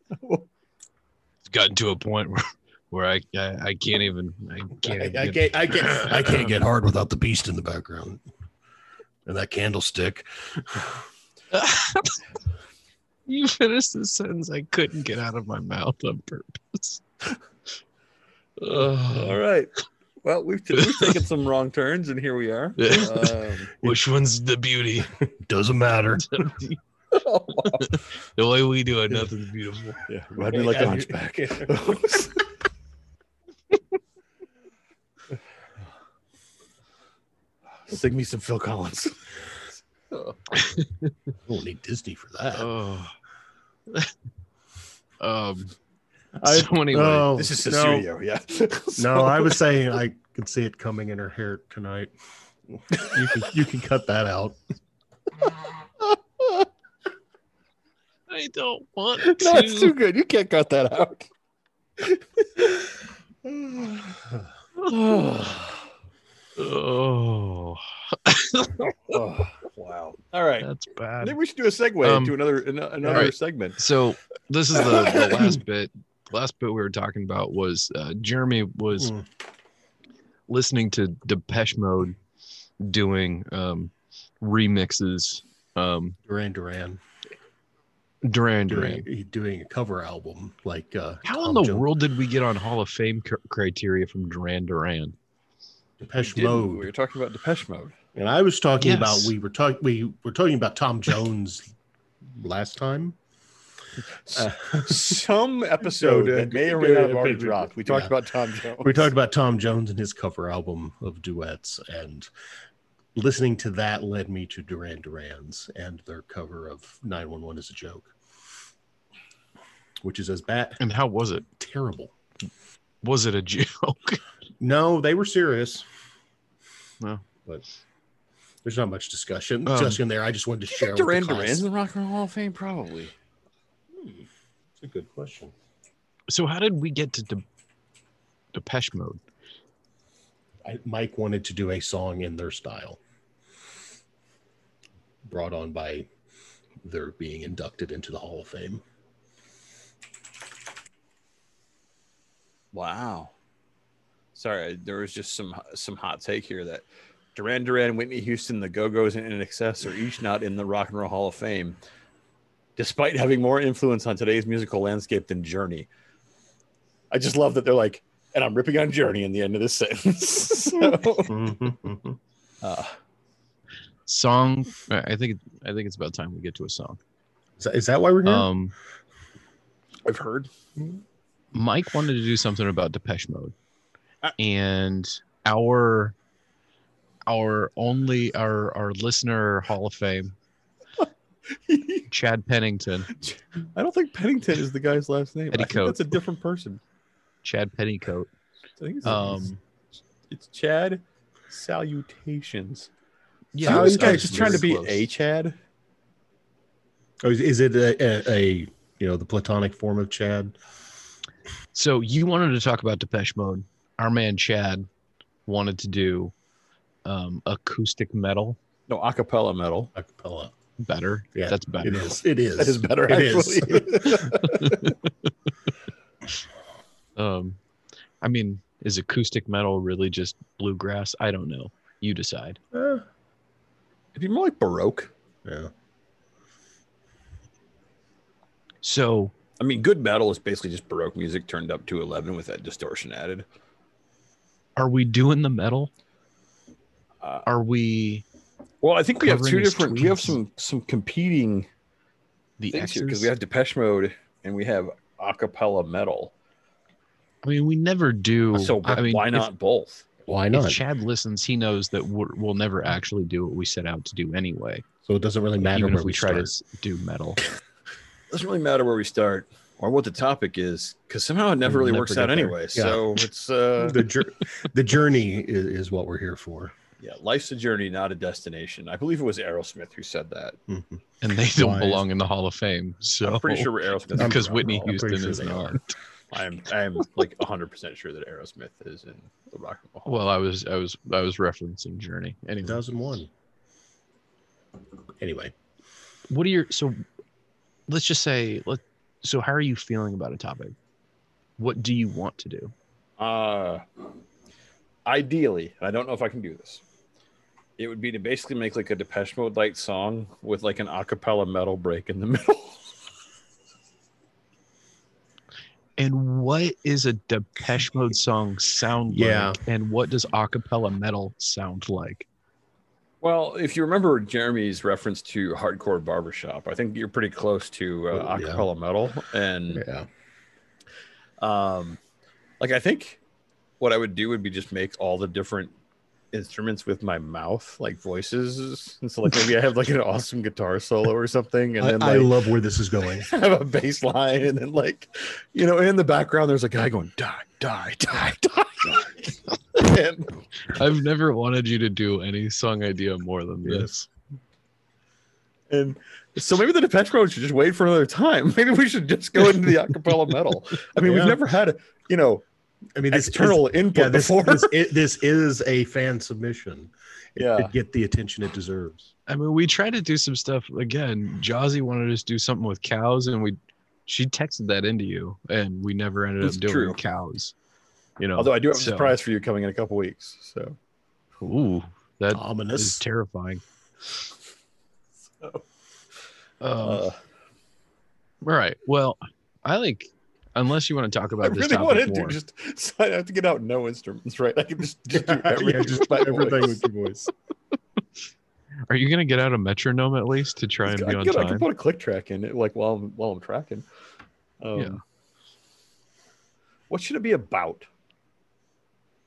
[SPEAKER 1] gotten to a point where where I I, I can't even I can't.
[SPEAKER 4] I,
[SPEAKER 1] even
[SPEAKER 4] I
[SPEAKER 1] get-
[SPEAKER 4] can't, I can't, I can't get hard without the beast in the background and that candlestick. [laughs]
[SPEAKER 1] you finished the sentence I couldn't get out of my mouth on purpose.
[SPEAKER 2] all
[SPEAKER 1] Ugh.
[SPEAKER 2] Well, we've, t- we've taken some wrong turns, and here we are. Um, [laughs]
[SPEAKER 1] Which one's the beauty? [laughs]
[SPEAKER 4] Doesn't matter.
[SPEAKER 1] the way we do it, nothing's beautiful.
[SPEAKER 2] yeah, ride me like a hunchback. Sing me some Phil Collins. [laughs]
[SPEAKER 4] don't need Disney for that.
[SPEAKER 1] Oh. um.
[SPEAKER 4] I-
[SPEAKER 1] so anyway,
[SPEAKER 4] no,
[SPEAKER 2] This is the
[SPEAKER 4] no,
[SPEAKER 2] studio, yeah. [laughs]
[SPEAKER 4] No, I was saying I could see it coming in her hair tonight. You can you can cut that out.
[SPEAKER 1] I don't want [laughs]
[SPEAKER 2] no,
[SPEAKER 1] to.
[SPEAKER 2] it's too good. You can't cut that out. [sighs] [sighs]
[SPEAKER 1] Oh, [sighs]
[SPEAKER 2] oh, wow. All right.
[SPEAKER 1] that's
[SPEAKER 2] I
[SPEAKER 1] bad.
[SPEAKER 2] think we should do a segue
[SPEAKER 1] Um,
[SPEAKER 2] to another an- another
[SPEAKER 1] right.
[SPEAKER 2] segment.
[SPEAKER 1] So this is the, [laughs] the last bit. Last bit we were talking about was uh, Jeremy was
[SPEAKER 4] Mm.
[SPEAKER 1] listening to Depeche Mode doing um, remixes. Um,
[SPEAKER 4] Duran Duran
[SPEAKER 1] Duran Duran.
[SPEAKER 4] doing, doing a cover album like uh,
[SPEAKER 1] How
[SPEAKER 4] Tom
[SPEAKER 1] in the
[SPEAKER 4] Jones-
[SPEAKER 1] world did we get on Hall of Fame cr- criteria from Duran Duran?
[SPEAKER 4] Depeche
[SPEAKER 2] we?
[SPEAKER 4] Mode.
[SPEAKER 2] We were talking about Depeche Mode.
[SPEAKER 4] And I was talking
[SPEAKER 1] Yes.
[SPEAKER 4] about we were talking we were talking about Tom Jones last time. Uh,
[SPEAKER 2] Some episode
[SPEAKER 4] No,
[SPEAKER 2] that may or may not have already dropped. We talked
[SPEAKER 4] yeah.
[SPEAKER 2] about Tom Jones.
[SPEAKER 4] we talked about Tom Jones and his cover album of duets, and listening to that led me to Duran Duran's and their cover of 911 is a joke, which is as bad,
[SPEAKER 1] And how was it?
[SPEAKER 4] terrible.
[SPEAKER 1] Was it a joke?
[SPEAKER 4] No, they were serious.
[SPEAKER 1] No.
[SPEAKER 4] but There's not much discussion
[SPEAKER 1] Um,
[SPEAKER 4] discussion there. I just wanted to share. with
[SPEAKER 2] Duran
[SPEAKER 4] the class.
[SPEAKER 2] Duran's in the Rock and Roll Hall of Fame, probably.
[SPEAKER 4] It's a good question.
[SPEAKER 1] So how did we get to De- Depeche Mode?
[SPEAKER 4] I, Mike wanted to do a song in their style, brought on by their being inducted into the Hall of Fame.
[SPEAKER 2] Wow. Sorry, there was just some some hot take here that Duran Duran, Whitney Houston, the Go Go's, and INXS are each not in the Rock and Roll Hall of Fame, despite having more influence on today's musical landscape than Journey. I just love that they're like, and I'm ripping on Journey in the end of this sentence. [laughs] so,
[SPEAKER 4] Mhm.
[SPEAKER 2] uh,
[SPEAKER 1] Song. I think. I think it's about time we get to a song.
[SPEAKER 4] Is, that, is that why we're here?
[SPEAKER 1] Um,
[SPEAKER 2] I've heard.
[SPEAKER 1] Mike wanted to do something about Depeche Mode,
[SPEAKER 2] Uh,
[SPEAKER 1] and our our only our our listener Hall of Fame, [laughs] Chad Pennington,
[SPEAKER 2] I don't think Pennington is the guy's last name. I think
[SPEAKER 1] Petticoat.
[SPEAKER 2] that's a different person.
[SPEAKER 1] Chad Petticoat.
[SPEAKER 2] I think it's,
[SPEAKER 1] Um,
[SPEAKER 2] it's Chad Salutations.
[SPEAKER 1] yeah,
[SPEAKER 2] Yeah, this guy's just trying to be
[SPEAKER 1] close.
[SPEAKER 2] a Chad.
[SPEAKER 4] Oh, is, is it a, a, a you know the platonic form of Chad?
[SPEAKER 1] So you wanted to talk about Depeche Mode. Our man Chad wanted to do um, acoustic metal.
[SPEAKER 2] No, acapella metal.
[SPEAKER 4] Acapella.
[SPEAKER 1] Better.
[SPEAKER 4] Yeah,
[SPEAKER 1] that's better.
[SPEAKER 4] It is. It is.
[SPEAKER 2] That is better,
[SPEAKER 4] It is.
[SPEAKER 2] actually. [laughs] [laughs]
[SPEAKER 1] Um, I mean, is acoustic metal really just bluegrass? I don't know. You decide.
[SPEAKER 2] Eh, It'd be more like Baroque.
[SPEAKER 4] yeah.
[SPEAKER 1] So
[SPEAKER 2] I mean, good metal is basically just Baroque music turned up to 11 with that distortion added.
[SPEAKER 1] are we doing the metal?
[SPEAKER 2] Uh,
[SPEAKER 1] Are we
[SPEAKER 2] well, I think we have two
[SPEAKER 1] Covering his
[SPEAKER 2] different, we have some some competing
[SPEAKER 1] the
[SPEAKER 2] things here because we have Depeche Mode and we have acapella metal.
[SPEAKER 1] I mean, we never do.
[SPEAKER 2] So
[SPEAKER 1] I mean,
[SPEAKER 2] why
[SPEAKER 1] if-
[SPEAKER 2] not both?
[SPEAKER 4] Why not? If.
[SPEAKER 1] Chad listens, he knows that we're, we'll never actually do what we set out to do anyway.
[SPEAKER 4] so it doesn't really matter
[SPEAKER 1] even
[SPEAKER 4] where
[SPEAKER 1] if we,
[SPEAKER 4] we
[SPEAKER 1] try
[SPEAKER 4] start.
[SPEAKER 1] to do metal. [laughs]
[SPEAKER 2] doesn't really matter where we start or what the topic is because somehow it never
[SPEAKER 1] We'll
[SPEAKER 2] really
[SPEAKER 1] never
[SPEAKER 2] works out
[SPEAKER 1] there.
[SPEAKER 2] anyway. So it's uh [laughs]
[SPEAKER 4] the jour- the journey is, is what we're here for.
[SPEAKER 2] Yeah, life's a journey, not a destination. I believe it was Aerosmith who said that.
[SPEAKER 4] Mhm.
[SPEAKER 1] and they don't
[SPEAKER 4] Wise.
[SPEAKER 1] belong in the Hall of Fame. So
[SPEAKER 2] I'm pretty sure we're Aerosmith.
[SPEAKER 1] Because Whitney Houston
[SPEAKER 4] sure
[SPEAKER 1] isn't.
[SPEAKER 4] are. [laughs]
[SPEAKER 2] I'm I'm like 100 percent sure that Aerosmith is in the Rock and Roll. Hall.
[SPEAKER 1] Well, I was I was I was referencing Journey. Anyway,
[SPEAKER 4] 2001. Anyway,
[SPEAKER 1] what are your so? Let's just say let. So, how are you feeling about a topic? What do you want to do?
[SPEAKER 2] Uh, ideally, I don't know if I can do this. It would be to basically make like a Depeche Mode like song with like an acapella metal break in the [laughs] middle.
[SPEAKER 1] And what is a Depeche Mode song sound
[SPEAKER 4] Yeah.
[SPEAKER 1] like? And what does acapella metal sound like?
[SPEAKER 2] Well, if you remember Jeremy's reference to hardcore barbershop, I think you're pretty close to uh,
[SPEAKER 4] Oh, yeah.
[SPEAKER 2] acapella metal. And
[SPEAKER 4] yeah.
[SPEAKER 2] um, like I think what I would do would be just make all the different instruments with my mouth, like voices. And so like maybe I have like an awesome guitar solo or something, and
[SPEAKER 4] I,
[SPEAKER 2] then
[SPEAKER 4] I
[SPEAKER 2] like
[SPEAKER 4] love where this is going.
[SPEAKER 2] I [laughs] have a bass line, and then like you know, in the background there's a guy going die, die, die, [laughs] die. and
[SPEAKER 1] I've never wanted you to do any song idea more than this.
[SPEAKER 2] And so maybe the Depeche Mode should just wait for another time. [laughs] Maybe we should just go into the acapella metal. I mean,
[SPEAKER 4] Yeah.
[SPEAKER 2] we've never had, you know,
[SPEAKER 4] I mean, this
[SPEAKER 2] external
[SPEAKER 4] Is,
[SPEAKER 2] input
[SPEAKER 4] yeah, this,
[SPEAKER 2] before.
[SPEAKER 4] this, [laughs] i- this is a fan submission. It
[SPEAKER 2] Yeah.
[SPEAKER 4] should get the attention it deserves.
[SPEAKER 1] I mean, we tried to do some stuff again. Jazzy wanted us to do something with cows, and we she texted that into you, and we never ended
[SPEAKER 2] It's
[SPEAKER 1] up doing
[SPEAKER 2] true.
[SPEAKER 1] cows. You know,
[SPEAKER 2] Although I do have a
[SPEAKER 1] so-
[SPEAKER 2] surprise for you coming in a couple weeks. So
[SPEAKER 1] Ooh, that is
[SPEAKER 4] Ominous.
[SPEAKER 1] terrifying.
[SPEAKER 2] So,
[SPEAKER 1] Uh,
[SPEAKER 2] uh,
[SPEAKER 1] all right. Well, I think unless you want to talk
[SPEAKER 2] I
[SPEAKER 1] about this
[SPEAKER 2] really want to do just. So I have to get out no instruments, right? I can just, just do [laughs] everything,
[SPEAKER 4] yeah, just
[SPEAKER 2] with
[SPEAKER 4] everything
[SPEAKER 2] voice.
[SPEAKER 4] with your voice.
[SPEAKER 1] are you going to get out a metronome at least to try and
[SPEAKER 2] I
[SPEAKER 1] be
[SPEAKER 2] can,
[SPEAKER 1] on
[SPEAKER 2] I can
[SPEAKER 1] time?
[SPEAKER 2] put a click track in it, like while I'm while I'm tracking. Um,
[SPEAKER 1] Yeah.
[SPEAKER 2] What should it be about?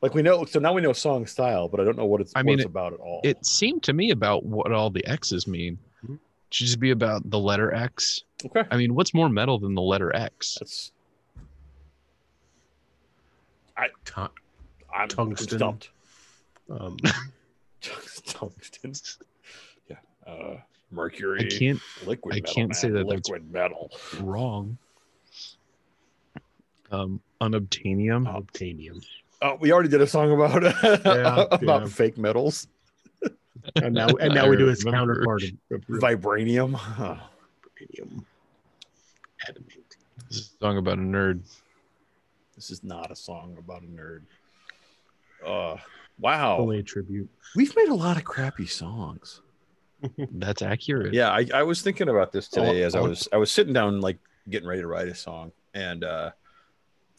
[SPEAKER 2] Like we know, so now we know song style, but I don't know what it's,
[SPEAKER 1] I mean,
[SPEAKER 2] it's about at all.
[SPEAKER 1] It seemed to me about what all the X's mean.
[SPEAKER 2] Mm-hmm.
[SPEAKER 4] Mhm.
[SPEAKER 1] Should just be about the letter X.
[SPEAKER 2] okay,
[SPEAKER 1] I mean, what's more metal than the letter X?
[SPEAKER 2] that's
[SPEAKER 4] Tu-
[SPEAKER 2] I'm
[SPEAKER 4] Tungsten.
[SPEAKER 2] stumped.
[SPEAKER 4] Um, [laughs]
[SPEAKER 2] Tungsten. Yeah. Uh, mercury.
[SPEAKER 1] I can't
[SPEAKER 2] Liquid.
[SPEAKER 1] I
[SPEAKER 2] metal,
[SPEAKER 1] can't say
[SPEAKER 2] man.
[SPEAKER 1] that that's-
[SPEAKER 2] liquid metal.
[SPEAKER 1] wrong. Um, unobtainium.
[SPEAKER 4] Obtainium.
[SPEAKER 2] Oh, we already did a song about [laughs] about
[SPEAKER 4] yeah.
[SPEAKER 2] fake metals.
[SPEAKER 4] And now, [laughs] and now
[SPEAKER 1] I
[SPEAKER 4] we do his
[SPEAKER 1] remember.
[SPEAKER 4] counterpart of, of
[SPEAKER 2] Vibranium. Huh.
[SPEAKER 4] uranium. Adamant.
[SPEAKER 1] This is a song about a nerd.
[SPEAKER 2] This is not a song about a nerd. Uh, wow.
[SPEAKER 4] Only a tribute.
[SPEAKER 2] We've made a lot of crappy songs. [laughs]
[SPEAKER 1] That's accurate.
[SPEAKER 2] Yeah, I, I was thinking about this today
[SPEAKER 4] Oh,
[SPEAKER 2] as I
[SPEAKER 4] oh.
[SPEAKER 2] was I was sitting down like getting ready to write a song, and uh,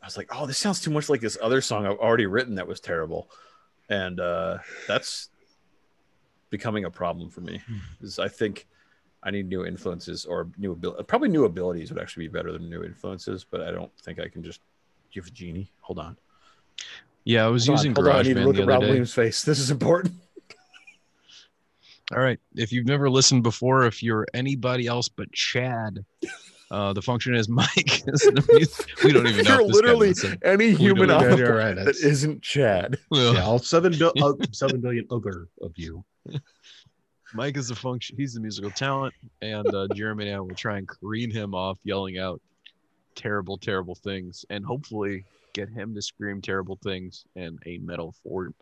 [SPEAKER 2] I was like, "Oh, this sounds too much like this other song I've already written that was terrible," and uh, that's becoming a problem for me. Is I think I need new influences or new ability. Probably new abilities would actually be better than new influences, but I don't think I can just give a genie. Hold on.
[SPEAKER 1] Yeah, I was
[SPEAKER 2] Hold
[SPEAKER 1] using
[SPEAKER 2] hold on, I need to
[SPEAKER 1] GarageBand
[SPEAKER 2] look
[SPEAKER 1] the
[SPEAKER 2] at
[SPEAKER 1] other
[SPEAKER 2] Rob
[SPEAKER 1] day.
[SPEAKER 2] Williams' face. This is important. [laughs]
[SPEAKER 1] All right. If you've never listened before, if you're anybody else but Chad, uh, the function is Mike. [laughs] is the music- we don't even know.
[SPEAKER 2] You're
[SPEAKER 1] if this
[SPEAKER 2] literally
[SPEAKER 1] listens.
[SPEAKER 2] any human
[SPEAKER 1] don't
[SPEAKER 2] on the
[SPEAKER 4] right,
[SPEAKER 2] planet that
[SPEAKER 4] that's-
[SPEAKER 2] isn't Chad.
[SPEAKER 1] Well,
[SPEAKER 4] Yeah, all seven, bil- [laughs] uh, seven billion other of you.
[SPEAKER 1] Mike is the function. He's the musical talent, and uh, Jeremy and I will try and careen him off, yelling out terrible, terrible things, and hopefully get him to scream terrible things in a metal form.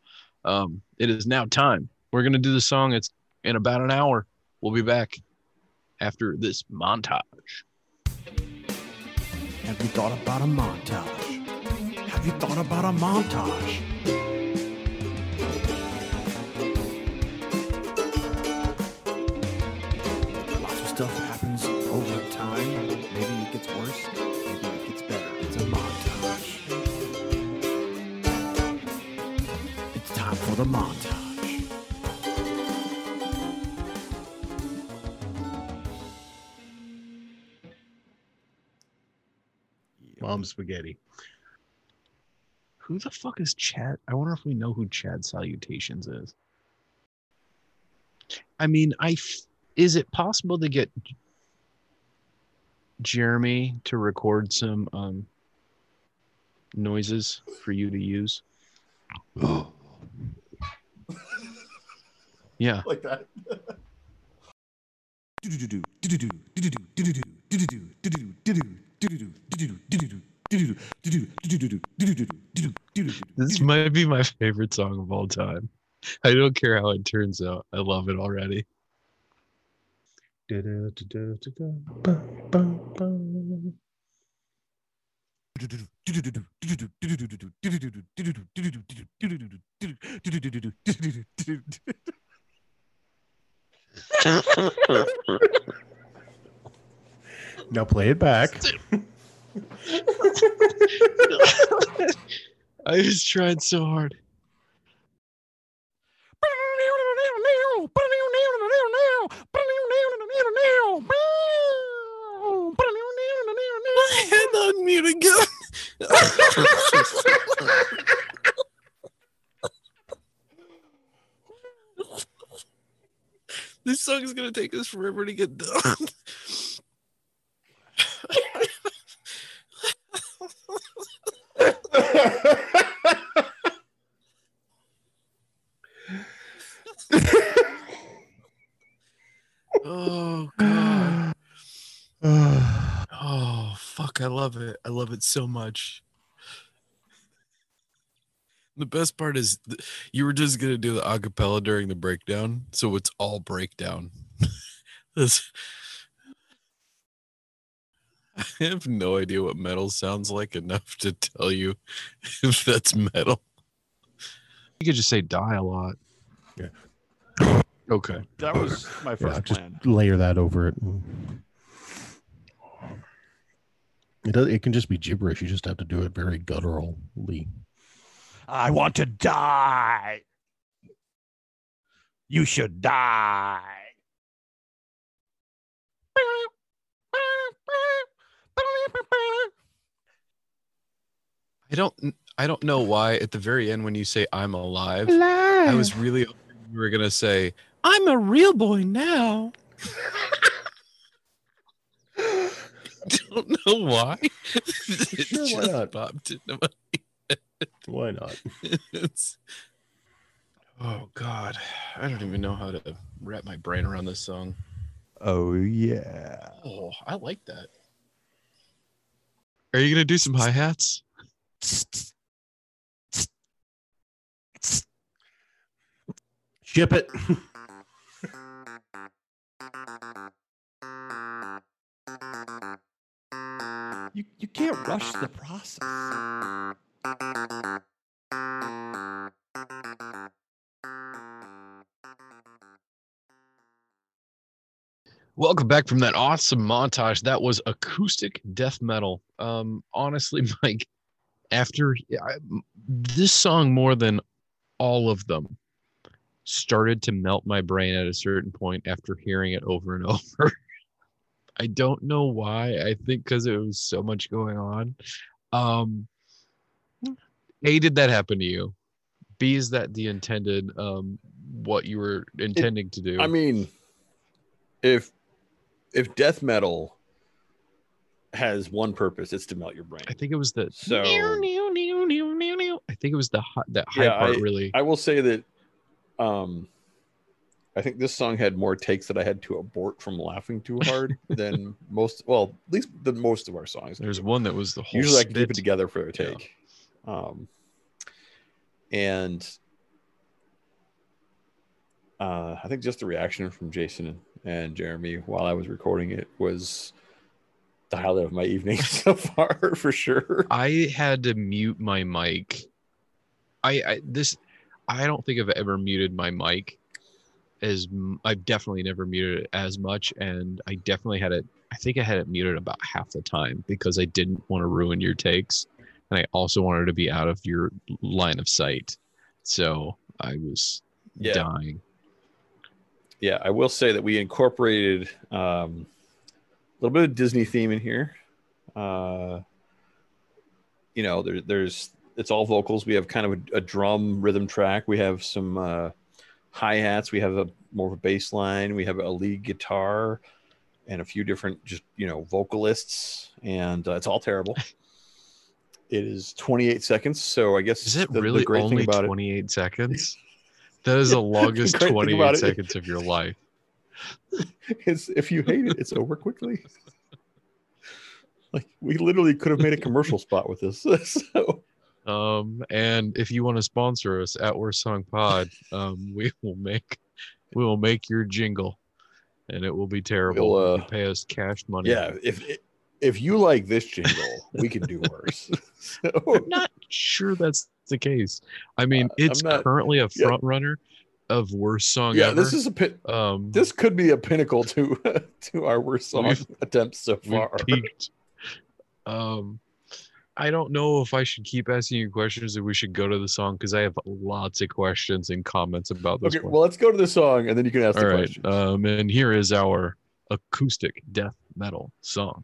[SPEAKER 1] Um, it is now time. We're gonna do the song. It's in about an hour. We'll be back after this montage.
[SPEAKER 5] Have you thought about a montage? Have you thought about a montage? The montage.
[SPEAKER 4] Mom spaghetti.
[SPEAKER 1] Who the fuck is Chad? I wonder if we know who Chad Salutations is. I mean, I f- is it possible to get Jeremy to record some um noises for you to use? Yeah.
[SPEAKER 2] Like that.
[SPEAKER 1] This might be my favorite song of all time. I don't care how it turns out. I love it already. [laughs] [laughs]
[SPEAKER 4] Now play it back. [laughs]
[SPEAKER 1] I was trying so hard. I had on mute again. [laughs] this song is gonna take us forever to get done. [laughs] oh god. [sighs] Oh fuck, I love it. I love it so much. The best part is th- you were just gonna do the acapella during the breakdown, so it's all breakdown. [laughs] this [laughs] I have no idea what metal sounds like enough to tell you [laughs] if that's metal. You could just say die a lot.
[SPEAKER 4] Yeah.
[SPEAKER 1] Okay.
[SPEAKER 2] That was my
[SPEAKER 4] Yeah,
[SPEAKER 2] first
[SPEAKER 4] just
[SPEAKER 2] plan.
[SPEAKER 4] layer that over it. It does, it can just be gibberish. You just have to do it very gutturally.
[SPEAKER 5] I want to die. You should die.
[SPEAKER 1] I don't I don't know why at the very end when you say I'm alive, I was really hoping you were gonna say, I'm a real boy now. [laughs] [laughs] don't know why. [laughs] it
[SPEAKER 4] Sure, why
[SPEAKER 1] just
[SPEAKER 4] not?
[SPEAKER 1] popped into my
[SPEAKER 4] Why not?
[SPEAKER 1] it's, Oh God, I don't even know how to wrap my brain around this song.
[SPEAKER 2] Oh yeah.
[SPEAKER 1] Oh, I like that.
[SPEAKER 6] Are you gonna do some hi hats?
[SPEAKER 4] Ship it. [laughs]
[SPEAKER 5] You, you can't rush the process.
[SPEAKER 1] Welcome back from that awesome montage. That was acoustic death metal. Um, honestly, [laughs] Mike, after I, this song more than all of them started to melt my brain at a certain point after hearing it over and [laughs] over. I don't know why. I think because it was so much going on. Um, A, did that happen to you? B, is that the intended um, what you were intending to do?
[SPEAKER 2] I mean, if if death metal has one purpose, it's to melt your brain.
[SPEAKER 1] I think it was the
[SPEAKER 2] So-
[SPEAKER 1] I think it was the that high
[SPEAKER 2] Yeah,
[SPEAKER 1] part really.
[SPEAKER 2] I will say that um I think this song had more takes that I had to abort from laughing too hard [laughs] than most well, at least than most of our songs.
[SPEAKER 1] There's one that was the whole.
[SPEAKER 2] Usually I can keep
[SPEAKER 1] spit.
[SPEAKER 2] it together for a take. Um and uh I think just the reaction from Jason and, Jeremy while I was recording it was the highlight of my evening [laughs] so far for sure.
[SPEAKER 1] I had to mute my mic. I, I this I don't think I've ever muted my mic as I've definitely never muted it as much and I definitely had it I think I had it muted about half the time because I didn't want to ruin your takes and I also wanted to be out of your line of sight. So I was
[SPEAKER 2] Yeah.
[SPEAKER 1] dying.
[SPEAKER 2] yeah, I will say that we incorporated um, a little bit of Disney theme in here. Uh, you know, there, there's it's all vocals. We have kind of a, a drum rhythm track. We have some uh, hi hats. We have a more of a bass line. We have a lead guitar and a few different just you know vocalists, and uh, it's all terrible. [laughs] It is 28 seconds, so I guess
[SPEAKER 1] Is it
[SPEAKER 2] the, the
[SPEAKER 1] really
[SPEAKER 2] great
[SPEAKER 1] only [laughs]
[SPEAKER 2] thing about it
[SPEAKER 1] 28 seconds? That is the longest
[SPEAKER 2] thing
[SPEAKER 1] 28
[SPEAKER 2] about it-
[SPEAKER 1] seconds of your life. [laughs]
[SPEAKER 2] is if you hate it, it's over quickly. Like we literally could have made a commercial spot with this. [laughs] So
[SPEAKER 1] Um, and if you want to sponsor us at Worst Song Pod, um, we will make we will make your jingle, and it will be terrible.
[SPEAKER 2] We'll, uh,
[SPEAKER 1] you pay us cash money.
[SPEAKER 2] yeah, if if you like this jingle, we can do [laughs] worse. [laughs] so,
[SPEAKER 1] not sure that's the case. I mean,
[SPEAKER 2] Uh,
[SPEAKER 1] it's
[SPEAKER 2] not-
[SPEAKER 1] currently a
[SPEAKER 2] yeah.
[SPEAKER 1] front runner of worst song
[SPEAKER 2] yeah,
[SPEAKER 1] ever.
[SPEAKER 2] this is a pit.
[SPEAKER 1] um,
[SPEAKER 2] This could be a pinnacle to [laughs] to our worst song attempts so far.
[SPEAKER 1] peaked. Um, I don't know if I should keep asking you questions or we should go to the song because I have lots of questions and comments about this
[SPEAKER 2] Okay,
[SPEAKER 1] one.
[SPEAKER 2] well, let's go to the song and then you can ask
[SPEAKER 1] All
[SPEAKER 2] the
[SPEAKER 1] right.
[SPEAKER 2] question.
[SPEAKER 1] Um, and here is our acoustic death metal song.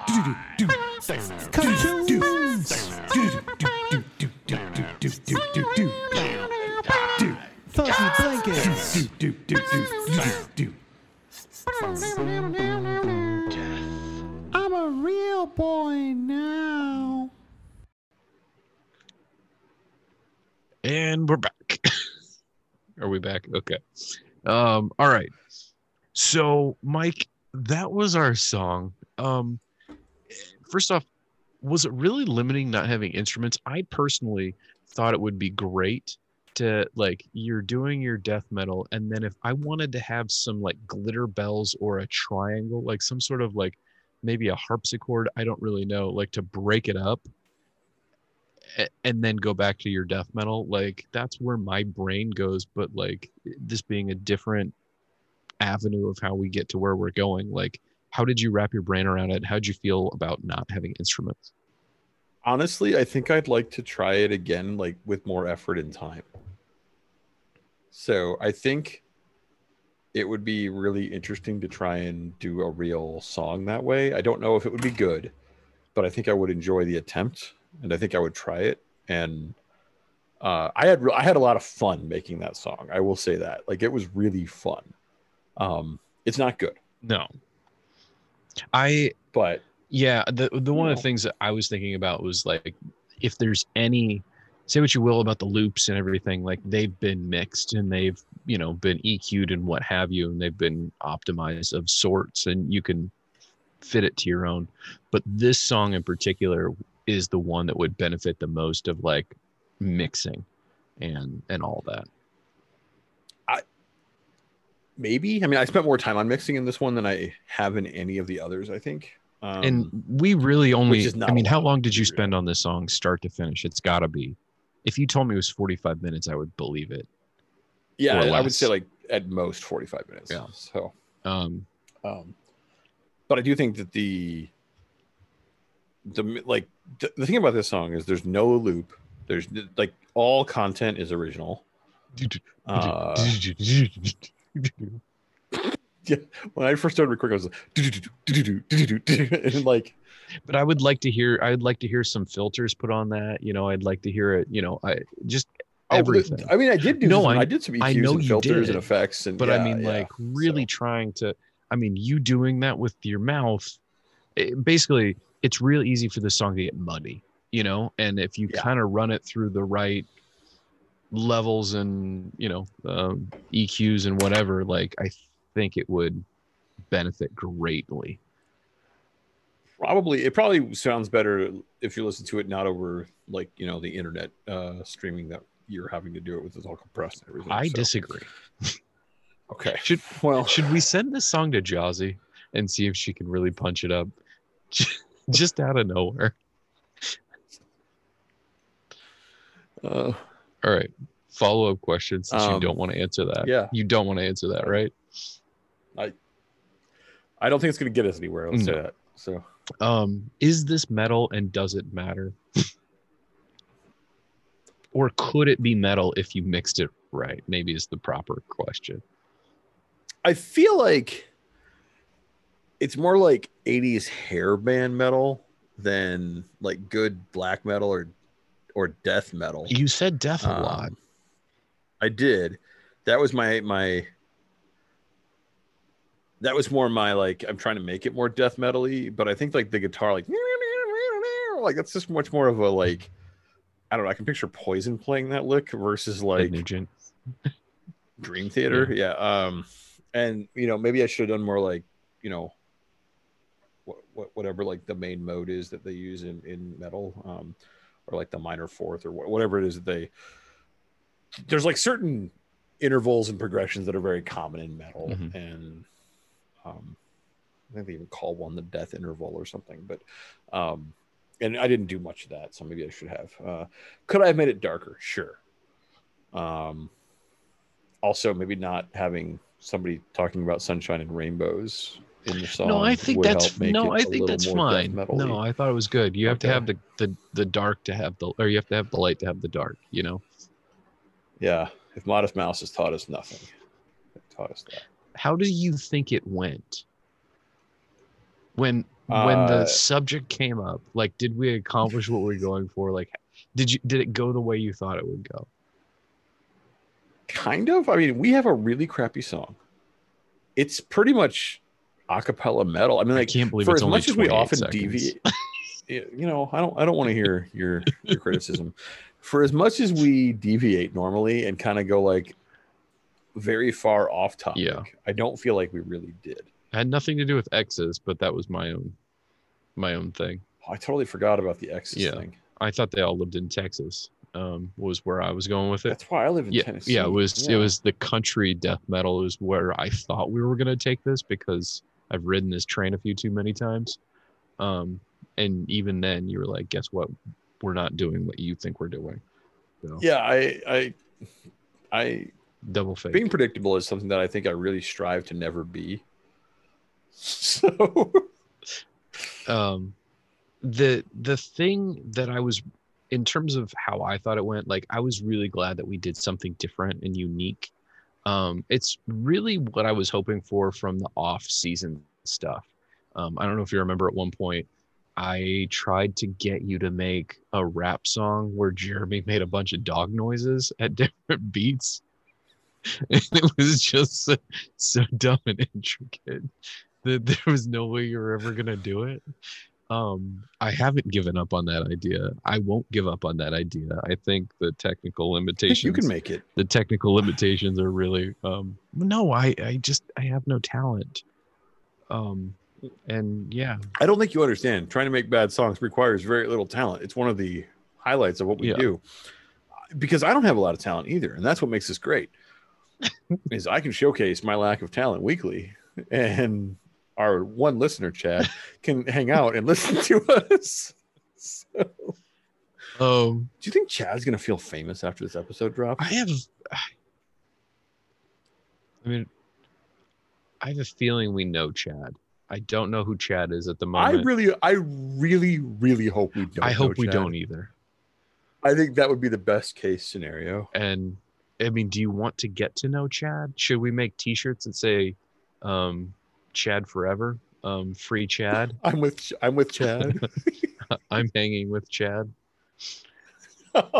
[SPEAKER 1] Okay. Um, all right. So, Mike, that was our song. Um, first off, was it really limiting not having instruments? I personally thought it would be great to like you're doing your death metal, and then if I wanted to have some like glitter bells or a triangle, like some sort of like maybe a harpsichord, I don't really know, like to break it up and then go back to your death metal like that's where my brain goes but like this being a different avenue of how we get to where we're going like how did you wrap your brain around it how did you feel about not having instruments
[SPEAKER 2] Honestly, I think I'd like to try it again, like with more effort and time. So I think it would be really interesting to try and do a real song that way. I don't know if it would be good, but I think I would enjoy the attempt, and I think I would try it. And uh, I had I had a lot of fun making that song. I will say that. Like it was really fun. Um, it's not good,
[SPEAKER 1] No. I
[SPEAKER 2] but
[SPEAKER 1] Yeah, the the one of the things that I was thinking about was like if there's any say what you will about the loops and everything, like they've been mixed and they've, you know, been EQ'd and what have you, and they've been optimized of sorts and you can fit it to your own. But this song in particular is the one that would benefit the most of like mixing and and all that.
[SPEAKER 2] I maybe. I mean, I spent more time on mixing in this one than I have in any of the others. I think. Um,
[SPEAKER 1] and we really only I mean, how long did you spend on this song start to finish? It's gotta be. If you told me it was 45 minutes, I would believe it.
[SPEAKER 2] yeah, I would say like at most forty-five minutes.
[SPEAKER 1] Yeah.
[SPEAKER 2] So,
[SPEAKER 1] Um
[SPEAKER 2] um, but I do think that the the like the, the thing about this song is there's no loop. There's like all content is original. Uh, [laughs] yeah, when I first started recording, I was like, [laughs] and like,
[SPEAKER 1] but I would like to hear. I'd like to hear some filters put on that. You know, I'd like to hear it. You know, I just
[SPEAKER 2] oh,
[SPEAKER 1] everything.
[SPEAKER 2] I mean, I did do.
[SPEAKER 1] No, I,
[SPEAKER 2] I, did some EQs and filters
[SPEAKER 1] did,
[SPEAKER 2] and effects. And
[SPEAKER 1] but
[SPEAKER 2] yeah, I
[SPEAKER 1] mean,
[SPEAKER 2] yeah,
[SPEAKER 1] like really
[SPEAKER 2] so.
[SPEAKER 1] trying to. I mean, you doing that with your mouth, it, basically it's real easy for the song to get muddy, you know, and if you
[SPEAKER 2] Yeah.
[SPEAKER 1] kind of run it through the right levels and, you know, um, EQs and whatever, like I think it would benefit greatly.
[SPEAKER 2] probably it probably sounds better if you listen to it not over like you know the internet uh streaming that you're having to do it with it's all compressed and everything.
[SPEAKER 1] I
[SPEAKER 2] so-
[SPEAKER 1] disagree.
[SPEAKER 2] Okay.
[SPEAKER 1] Should
[SPEAKER 2] Well,
[SPEAKER 1] Should we send this song to Jazzy and see if she can really punch it up? [laughs] [laughs] Just out of nowhere. [laughs]
[SPEAKER 2] uh,
[SPEAKER 1] All right. Follow up question since you
[SPEAKER 2] Um,
[SPEAKER 1] don't want to answer that.
[SPEAKER 2] yeah.
[SPEAKER 1] You don't want to answer that, right?
[SPEAKER 2] I I don't think it's going to get us anywhere. Let's say that. So
[SPEAKER 1] Um, is this metal and does it matter? [laughs] or could it be metal if you mixed it right? Maybe is the proper question.
[SPEAKER 2] I feel like it's more like 80s hair band metal than like good black metal or or death metal.
[SPEAKER 1] You said death a
[SPEAKER 2] Um,
[SPEAKER 1] lot.
[SPEAKER 2] I did. That was my my that was more my like I'm trying to make it more death metal-y, but I think like the guitar like like that's just much more of a like I don't know, I can picture Poison playing that lick versus like
[SPEAKER 1] Nugent.
[SPEAKER 2] Dream Theater. Yeah. Um, and you know, maybe I should have done more like, you know, whatever like the main mode is that they use in in metal, um, or like the minor fourth or wha- whatever it is that they. There's like certain intervals and progressions that are very common in metal,
[SPEAKER 1] Mhm.
[SPEAKER 2] and um, I think they even call one the death interval or something. But um, and I didn't do much of that, so maybe I should have. Uh, could I have made it darker? Sure. Um, also, maybe not having somebody talking about sunshine and rainbows in the song.
[SPEAKER 1] no, I think that's no, I think that's fine. No, I thought it was good. You have to have the, the the dark to have the or you have to have the light to have the dark, you know.
[SPEAKER 2] yeah. If Modest Mouse has taught us nothing, it taught us that.
[SPEAKER 1] How do you think it went? When when the
[SPEAKER 2] Uh,
[SPEAKER 1] subject came up, like did we accomplish what we are going for? Like did you did it go the way you thought it would go?
[SPEAKER 2] Kind of. I mean, we have a really crappy song. It's pretty much a cappella metal. I mean,
[SPEAKER 1] I
[SPEAKER 2] like
[SPEAKER 1] can't believe
[SPEAKER 2] for as much as we often
[SPEAKER 1] seconds. [laughs]
[SPEAKER 2] deviate you know i don't i don't want to hear your your criticism for as much as we deviate normally and kind of go like very far off topic
[SPEAKER 1] Yeah.
[SPEAKER 2] i don't feel like we really did
[SPEAKER 1] It had nothing to do with X's, but that was my own my own thing.
[SPEAKER 2] oh, i totally forgot about the x
[SPEAKER 1] Yeah.
[SPEAKER 2] thing
[SPEAKER 1] I thought they all lived in Texas. Um, was where I was going with it.
[SPEAKER 2] that's why i live in
[SPEAKER 1] yeah,
[SPEAKER 2] tennessee
[SPEAKER 1] yeah, it was
[SPEAKER 2] Yeah.
[SPEAKER 1] it was the country death metal is where I thought we were gonna take this because I've ridden this train a few too many times. Um, and even then you were like, guess what? We're not doing what you think we're doing. So,
[SPEAKER 2] yeah i i i
[SPEAKER 1] double fake.
[SPEAKER 2] being predictable is something that i think i really strive to never be [laughs] so
[SPEAKER 1] um the the thing that i was in terms of how i thought it went like i was really glad that we did something different and unique Um, it's really what I was hoping for from the off-season stuff. Um, I don't know if you remember at one point, I tried to get you to make a rap song where Jeremy [laughs] made a bunch of dog noises at [laughs] different beats. [laughs] And it was just so, so dumb and intricate that there was no way you were ever gonna do it. Um, I haven't given up on that idea. I won't give up on that idea. I think the technical limitations
[SPEAKER 2] you can make it.
[SPEAKER 1] the technical limitations are really um no i i just i have no talent um and yeah
[SPEAKER 2] I don't think you understand. Trying to make bad songs requires very little talent. It's one of the highlights of what we
[SPEAKER 1] Yeah.
[SPEAKER 2] do. Because I don't have a lot of talent either, and that's what makes this great. [laughs] is I can showcase my lack of talent weekly, and our one listener, Chad, can hang out and listen to [laughs] us. So, do
[SPEAKER 1] um
[SPEAKER 2] you think Chad's gonna feel famous after this episode drops?
[SPEAKER 1] i have i mean i have a feeling we know chad i don't know who chad is at the moment.
[SPEAKER 2] I really, I really, really hope we don't.
[SPEAKER 1] I hope we
[SPEAKER 2] Chad.
[SPEAKER 1] don't either
[SPEAKER 2] I think that would be the best case scenario.
[SPEAKER 1] and i mean do you want to get to know chad should we make t-shirts that say um chad forever um free chad [laughs]
[SPEAKER 2] I'm with, I'm with Chad. [laughs]
[SPEAKER 1] i'm hanging with chad [laughs]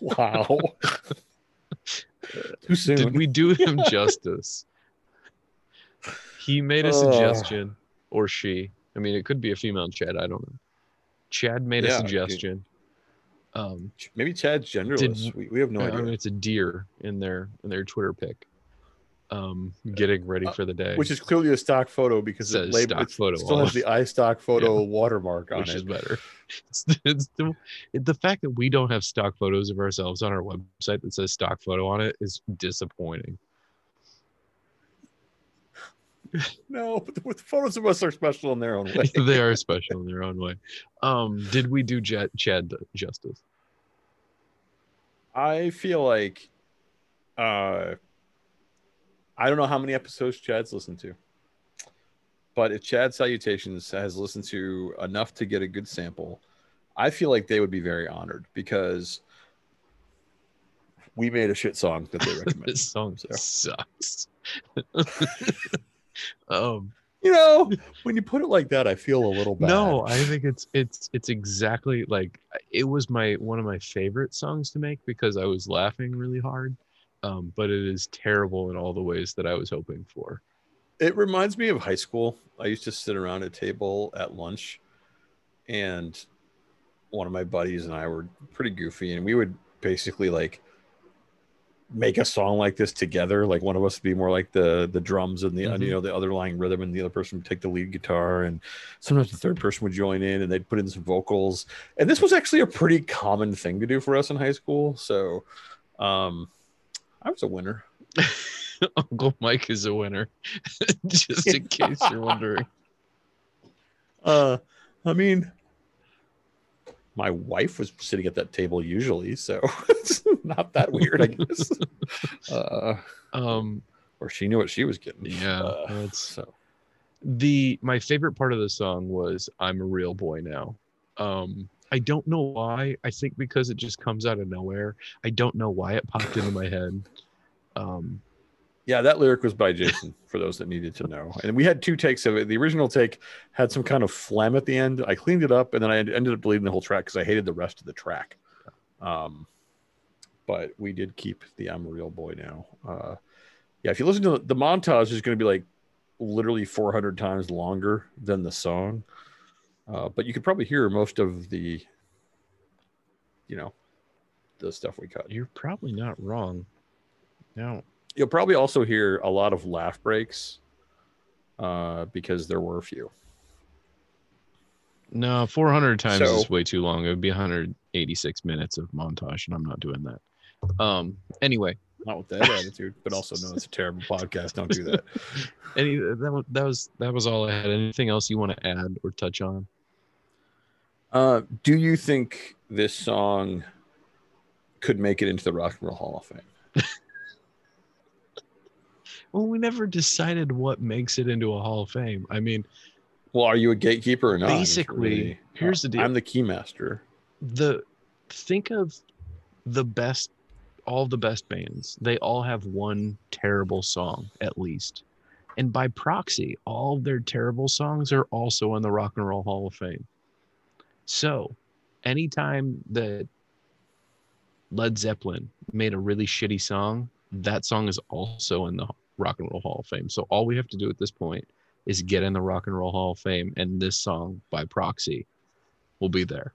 [SPEAKER 2] wow. Too soon.
[SPEAKER 1] did we do him justice he made a suggestion or she i mean it could be a female chad i don't know chad made a
[SPEAKER 2] Yeah,
[SPEAKER 1] suggestion um
[SPEAKER 2] Maybe Chad's genderless. we, we have no
[SPEAKER 1] I
[SPEAKER 2] idea.
[SPEAKER 1] mean, it's a deer in their in their twitter pic um getting ready
[SPEAKER 2] Uh,
[SPEAKER 1] for the day
[SPEAKER 2] Which is clearly a stock photo because it
[SPEAKER 1] Says
[SPEAKER 2] lab-
[SPEAKER 1] stock
[SPEAKER 2] it
[SPEAKER 1] photo
[SPEAKER 2] still has
[SPEAKER 1] it.
[SPEAKER 2] the iStock [laughs] photo watermark on it.
[SPEAKER 1] which is better it's, it's the, the fact that we don't have stock photos of ourselves on our website that says stock photo on it is disappointing [laughs]
[SPEAKER 2] No, but the, the photos of us are special in their own way. [laughs]
[SPEAKER 1] they are special in their own way. Um, did we do Jet, Chad justice?
[SPEAKER 2] I feel like uh I don't know how many episodes Chad's listened to. But if Chad Salutations has listened to enough to get a good sample, I feel like they would be very honored because we made a shit song that they recommend. [laughs]
[SPEAKER 1] This song
[SPEAKER 2] So.
[SPEAKER 1] sucks. [laughs] um,
[SPEAKER 2] you know, when you put it like that, I feel a little bad.
[SPEAKER 1] no, I think it's it's it's exactly like it was my one of my favorite songs to make because I was laughing really hard. Um, but it is terrible in all the ways that I was hoping for.
[SPEAKER 2] It reminds me of high school. I used to sit around a table at lunch, and one of my buddies and I were pretty goofy, and we would basically like make a song like this together. Like one of us would be more like the the drums and the
[SPEAKER 1] Mhm.
[SPEAKER 2] you know the underlying rhythm, and the other person would take the lead guitar, and sometimes the third person would join in, and they'd put in some vocals. And this was actually a pretty common thing to do for us in high school. So, um, I was a winner. [laughs]
[SPEAKER 1] Uncle Mike is a winner, [laughs] just in case you're wondering. [laughs]
[SPEAKER 2] Uh, I mean, my wife was sitting at that table usually, so it's not that weird, I guess. uh,
[SPEAKER 1] Um,
[SPEAKER 2] or she knew what she was getting.
[SPEAKER 1] Yeah,
[SPEAKER 2] Uh,
[SPEAKER 1] that's-
[SPEAKER 2] so.
[SPEAKER 1] the my favorite part of the song was i'm a real boy now um i don't know why i think because it just comes out of nowhere i don't know why it popped into my head um
[SPEAKER 2] Yeah, that lyric was by Jason. For those that needed to know, and we had two takes of it. The original take had some kind of phlegm at the end. I cleaned it up, and then I ended up deleting the whole track because I hated the rest of the track. Um, but we did keep the "I'm a Real Boy Now." Uh, yeah, if you listen to the, the montage, is going to be like literally 400 times longer than the song. Uh, but you could probably hear most of the, you know, the stuff we cut.
[SPEAKER 1] you're probably not wrong no
[SPEAKER 2] You'll probably also hear a lot of laugh breaks uh, because there were a few.
[SPEAKER 1] no 400 times
[SPEAKER 2] So-
[SPEAKER 1] is way too long it would be 186 minutes of montage and i'm not doing that um anyway
[SPEAKER 2] Not with that attitude, but also no, it's a terrible podcast. Don't do that. [laughs]
[SPEAKER 1] any that, that was that was all i had anything else you want to add or touch on
[SPEAKER 2] Uh, do you think this song could make it into the Rock and Roll Hall of Fame? [laughs]
[SPEAKER 1] well we never decided what makes it into a hall of fame i mean
[SPEAKER 2] Well, are you a gatekeeper or not?
[SPEAKER 1] Basically, here's the deal.
[SPEAKER 2] I'm the keymaster.
[SPEAKER 1] the think of the best all the best bands, they all have one terrible song at least. And by proxy, all their terrible songs are also in the Rock and Roll Hall of Fame. So, anytime that Led Zeppelin made a really shitty song, that song is also in the Rock and Roll Hall of Fame. So, all we have to do at this point is get in the Rock and Roll Hall of Fame, and this song by proxy will be there.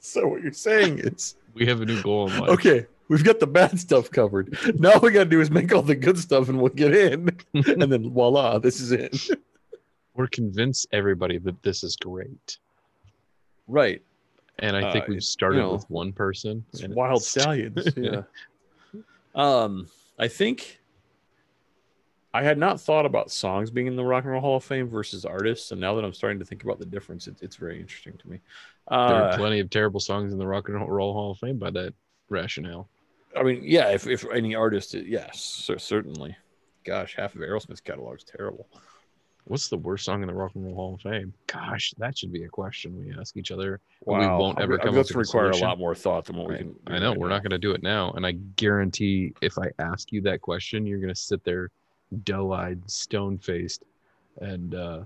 [SPEAKER 2] So what you're saying is [laughs]
[SPEAKER 1] We have a new goal in life.
[SPEAKER 2] okay. We've got the bad stuff covered. Now all we got to do is make all the good stuff, and we'll get in. [laughs] and then voila, this is it.
[SPEAKER 1] We're convince everybody that this is great.
[SPEAKER 2] Right.
[SPEAKER 1] And I think
[SPEAKER 2] Uh,
[SPEAKER 1] we've started
[SPEAKER 2] you know,
[SPEAKER 1] with one person. And
[SPEAKER 2] wild
[SPEAKER 1] it's-
[SPEAKER 2] stallions. [laughs] Yeah. um, I think I had not thought about songs being in the Rock and Roll Hall of Fame versus artists, and now that I'm starting to think about the difference, it, it's very interesting to me.
[SPEAKER 1] There are
[SPEAKER 2] Uh,
[SPEAKER 1] plenty of terrible songs in the Rock and Roll Hall of Fame by that rationale.
[SPEAKER 2] I mean, yeah, if, if any artist, yes, certainly. Gosh, half of Aerosmith's catalog is terrible.
[SPEAKER 1] What's the worst song in the Rock and Roll Hall of Fame? Gosh, that should be a question we ask each other.
[SPEAKER 2] Wow,
[SPEAKER 1] We won't ever come
[SPEAKER 2] I'm
[SPEAKER 1] up
[SPEAKER 2] going to
[SPEAKER 1] with a
[SPEAKER 2] require a
[SPEAKER 1] solution.
[SPEAKER 2] lot more thought than what we
[SPEAKER 1] Right.
[SPEAKER 2] can.
[SPEAKER 1] I know we're not going to do it now, and I guarantee if I ask you that question, you're going to sit there, doe-eyed, stone-faced, and uh,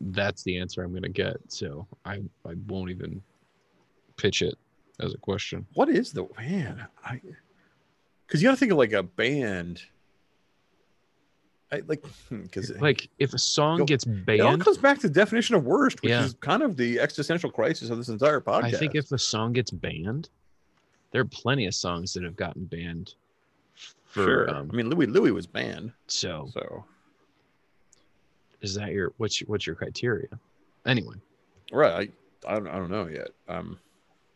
[SPEAKER 1] that's the answer I'm going to get. So I I won't even pitch it as a question.
[SPEAKER 2] What is the man? I because you got to think of like a band. I like because
[SPEAKER 1] Like if a song
[SPEAKER 2] Go-
[SPEAKER 1] gets
[SPEAKER 2] it all
[SPEAKER 1] banned,
[SPEAKER 2] comes back to the definition of worst, which
[SPEAKER 1] Yeah.
[SPEAKER 2] is kind of the existential crisis of this entire podcast.
[SPEAKER 1] I think if a song gets banned, there are plenty of songs that have gotten banned. For,
[SPEAKER 2] sure,
[SPEAKER 1] um,
[SPEAKER 2] I mean Louie Louie was banned,
[SPEAKER 1] so
[SPEAKER 2] so
[SPEAKER 1] is that your what's your, what's your criteria? Anyway,
[SPEAKER 2] right. I, I don't I don't know yet. Um,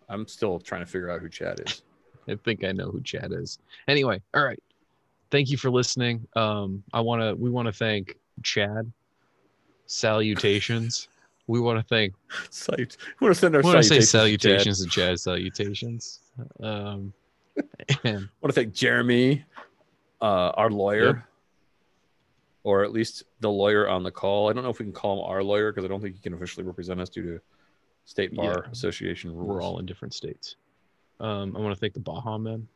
[SPEAKER 2] I'm still trying to figure out who Chad is. [laughs]
[SPEAKER 1] I think I know who Chad is. Anyway, all right. Thank you for listening. Um, I want to we want to thank Chad. Salutations. We want to thank.
[SPEAKER 2] Salut- we want to send our
[SPEAKER 1] want to say
[SPEAKER 2] salutations. to Chad.
[SPEAKER 1] to Chad. Salutations. Um, [laughs] and
[SPEAKER 2] want to thank Jeremy, uh, our lawyer,
[SPEAKER 1] Yep.
[SPEAKER 2] or at least the lawyer on the call. I don't know if we can call him our lawyer because I don't think he can officially represent us due to state bar
[SPEAKER 1] Yeah.
[SPEAKER 2] association rules.
[SPEAKER 1] we're all in different states. Um, I want to thank the Baha Men.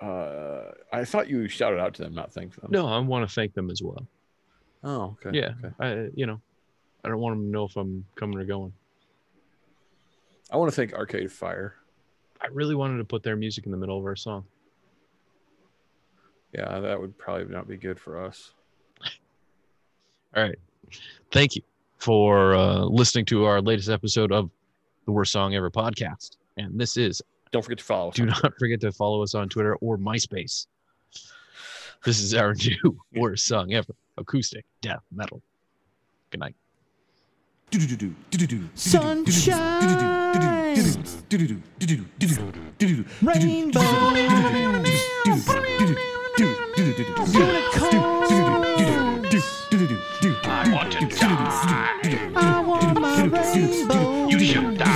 [SPEAKER 2] Uh, I thought you shouted out to them, not thanked them.
[SPEAKER 1] No, I want to thank them as well.
[SPEAKER 2] Oh, okay.
[SPEAKER 1] Yeah,
[SPEAKER 2] okay.
[SPEAKER 1] I you know, I don't want them to know if I'm coming or going.
[SPEAKER 2] I want to thank Arcade Fire.
[SPEAKER 1] I really wanted to put their music in the middle of our song.
[SPEAKER 2] Yeah, that would probably not be good for us. [laughs]
[SPEAKER 1] All right. Thank you for uh, listening to our latest episode of the Worst Song Ever podcast. And this is,
[SPEAKER 2] Don't forget to follow us.
[SPEAKER 1] do
[SPEAKER 2] on
[SPEAKER 1] not forget to follow us on Twitter or MySpace. This is our new Worst Song Ever acoustic death metal. Good night.
[SPEAKER 5] I want to die.
[SPEAKER 6] I want my rainbow.
[SPEAKER 5] You should die.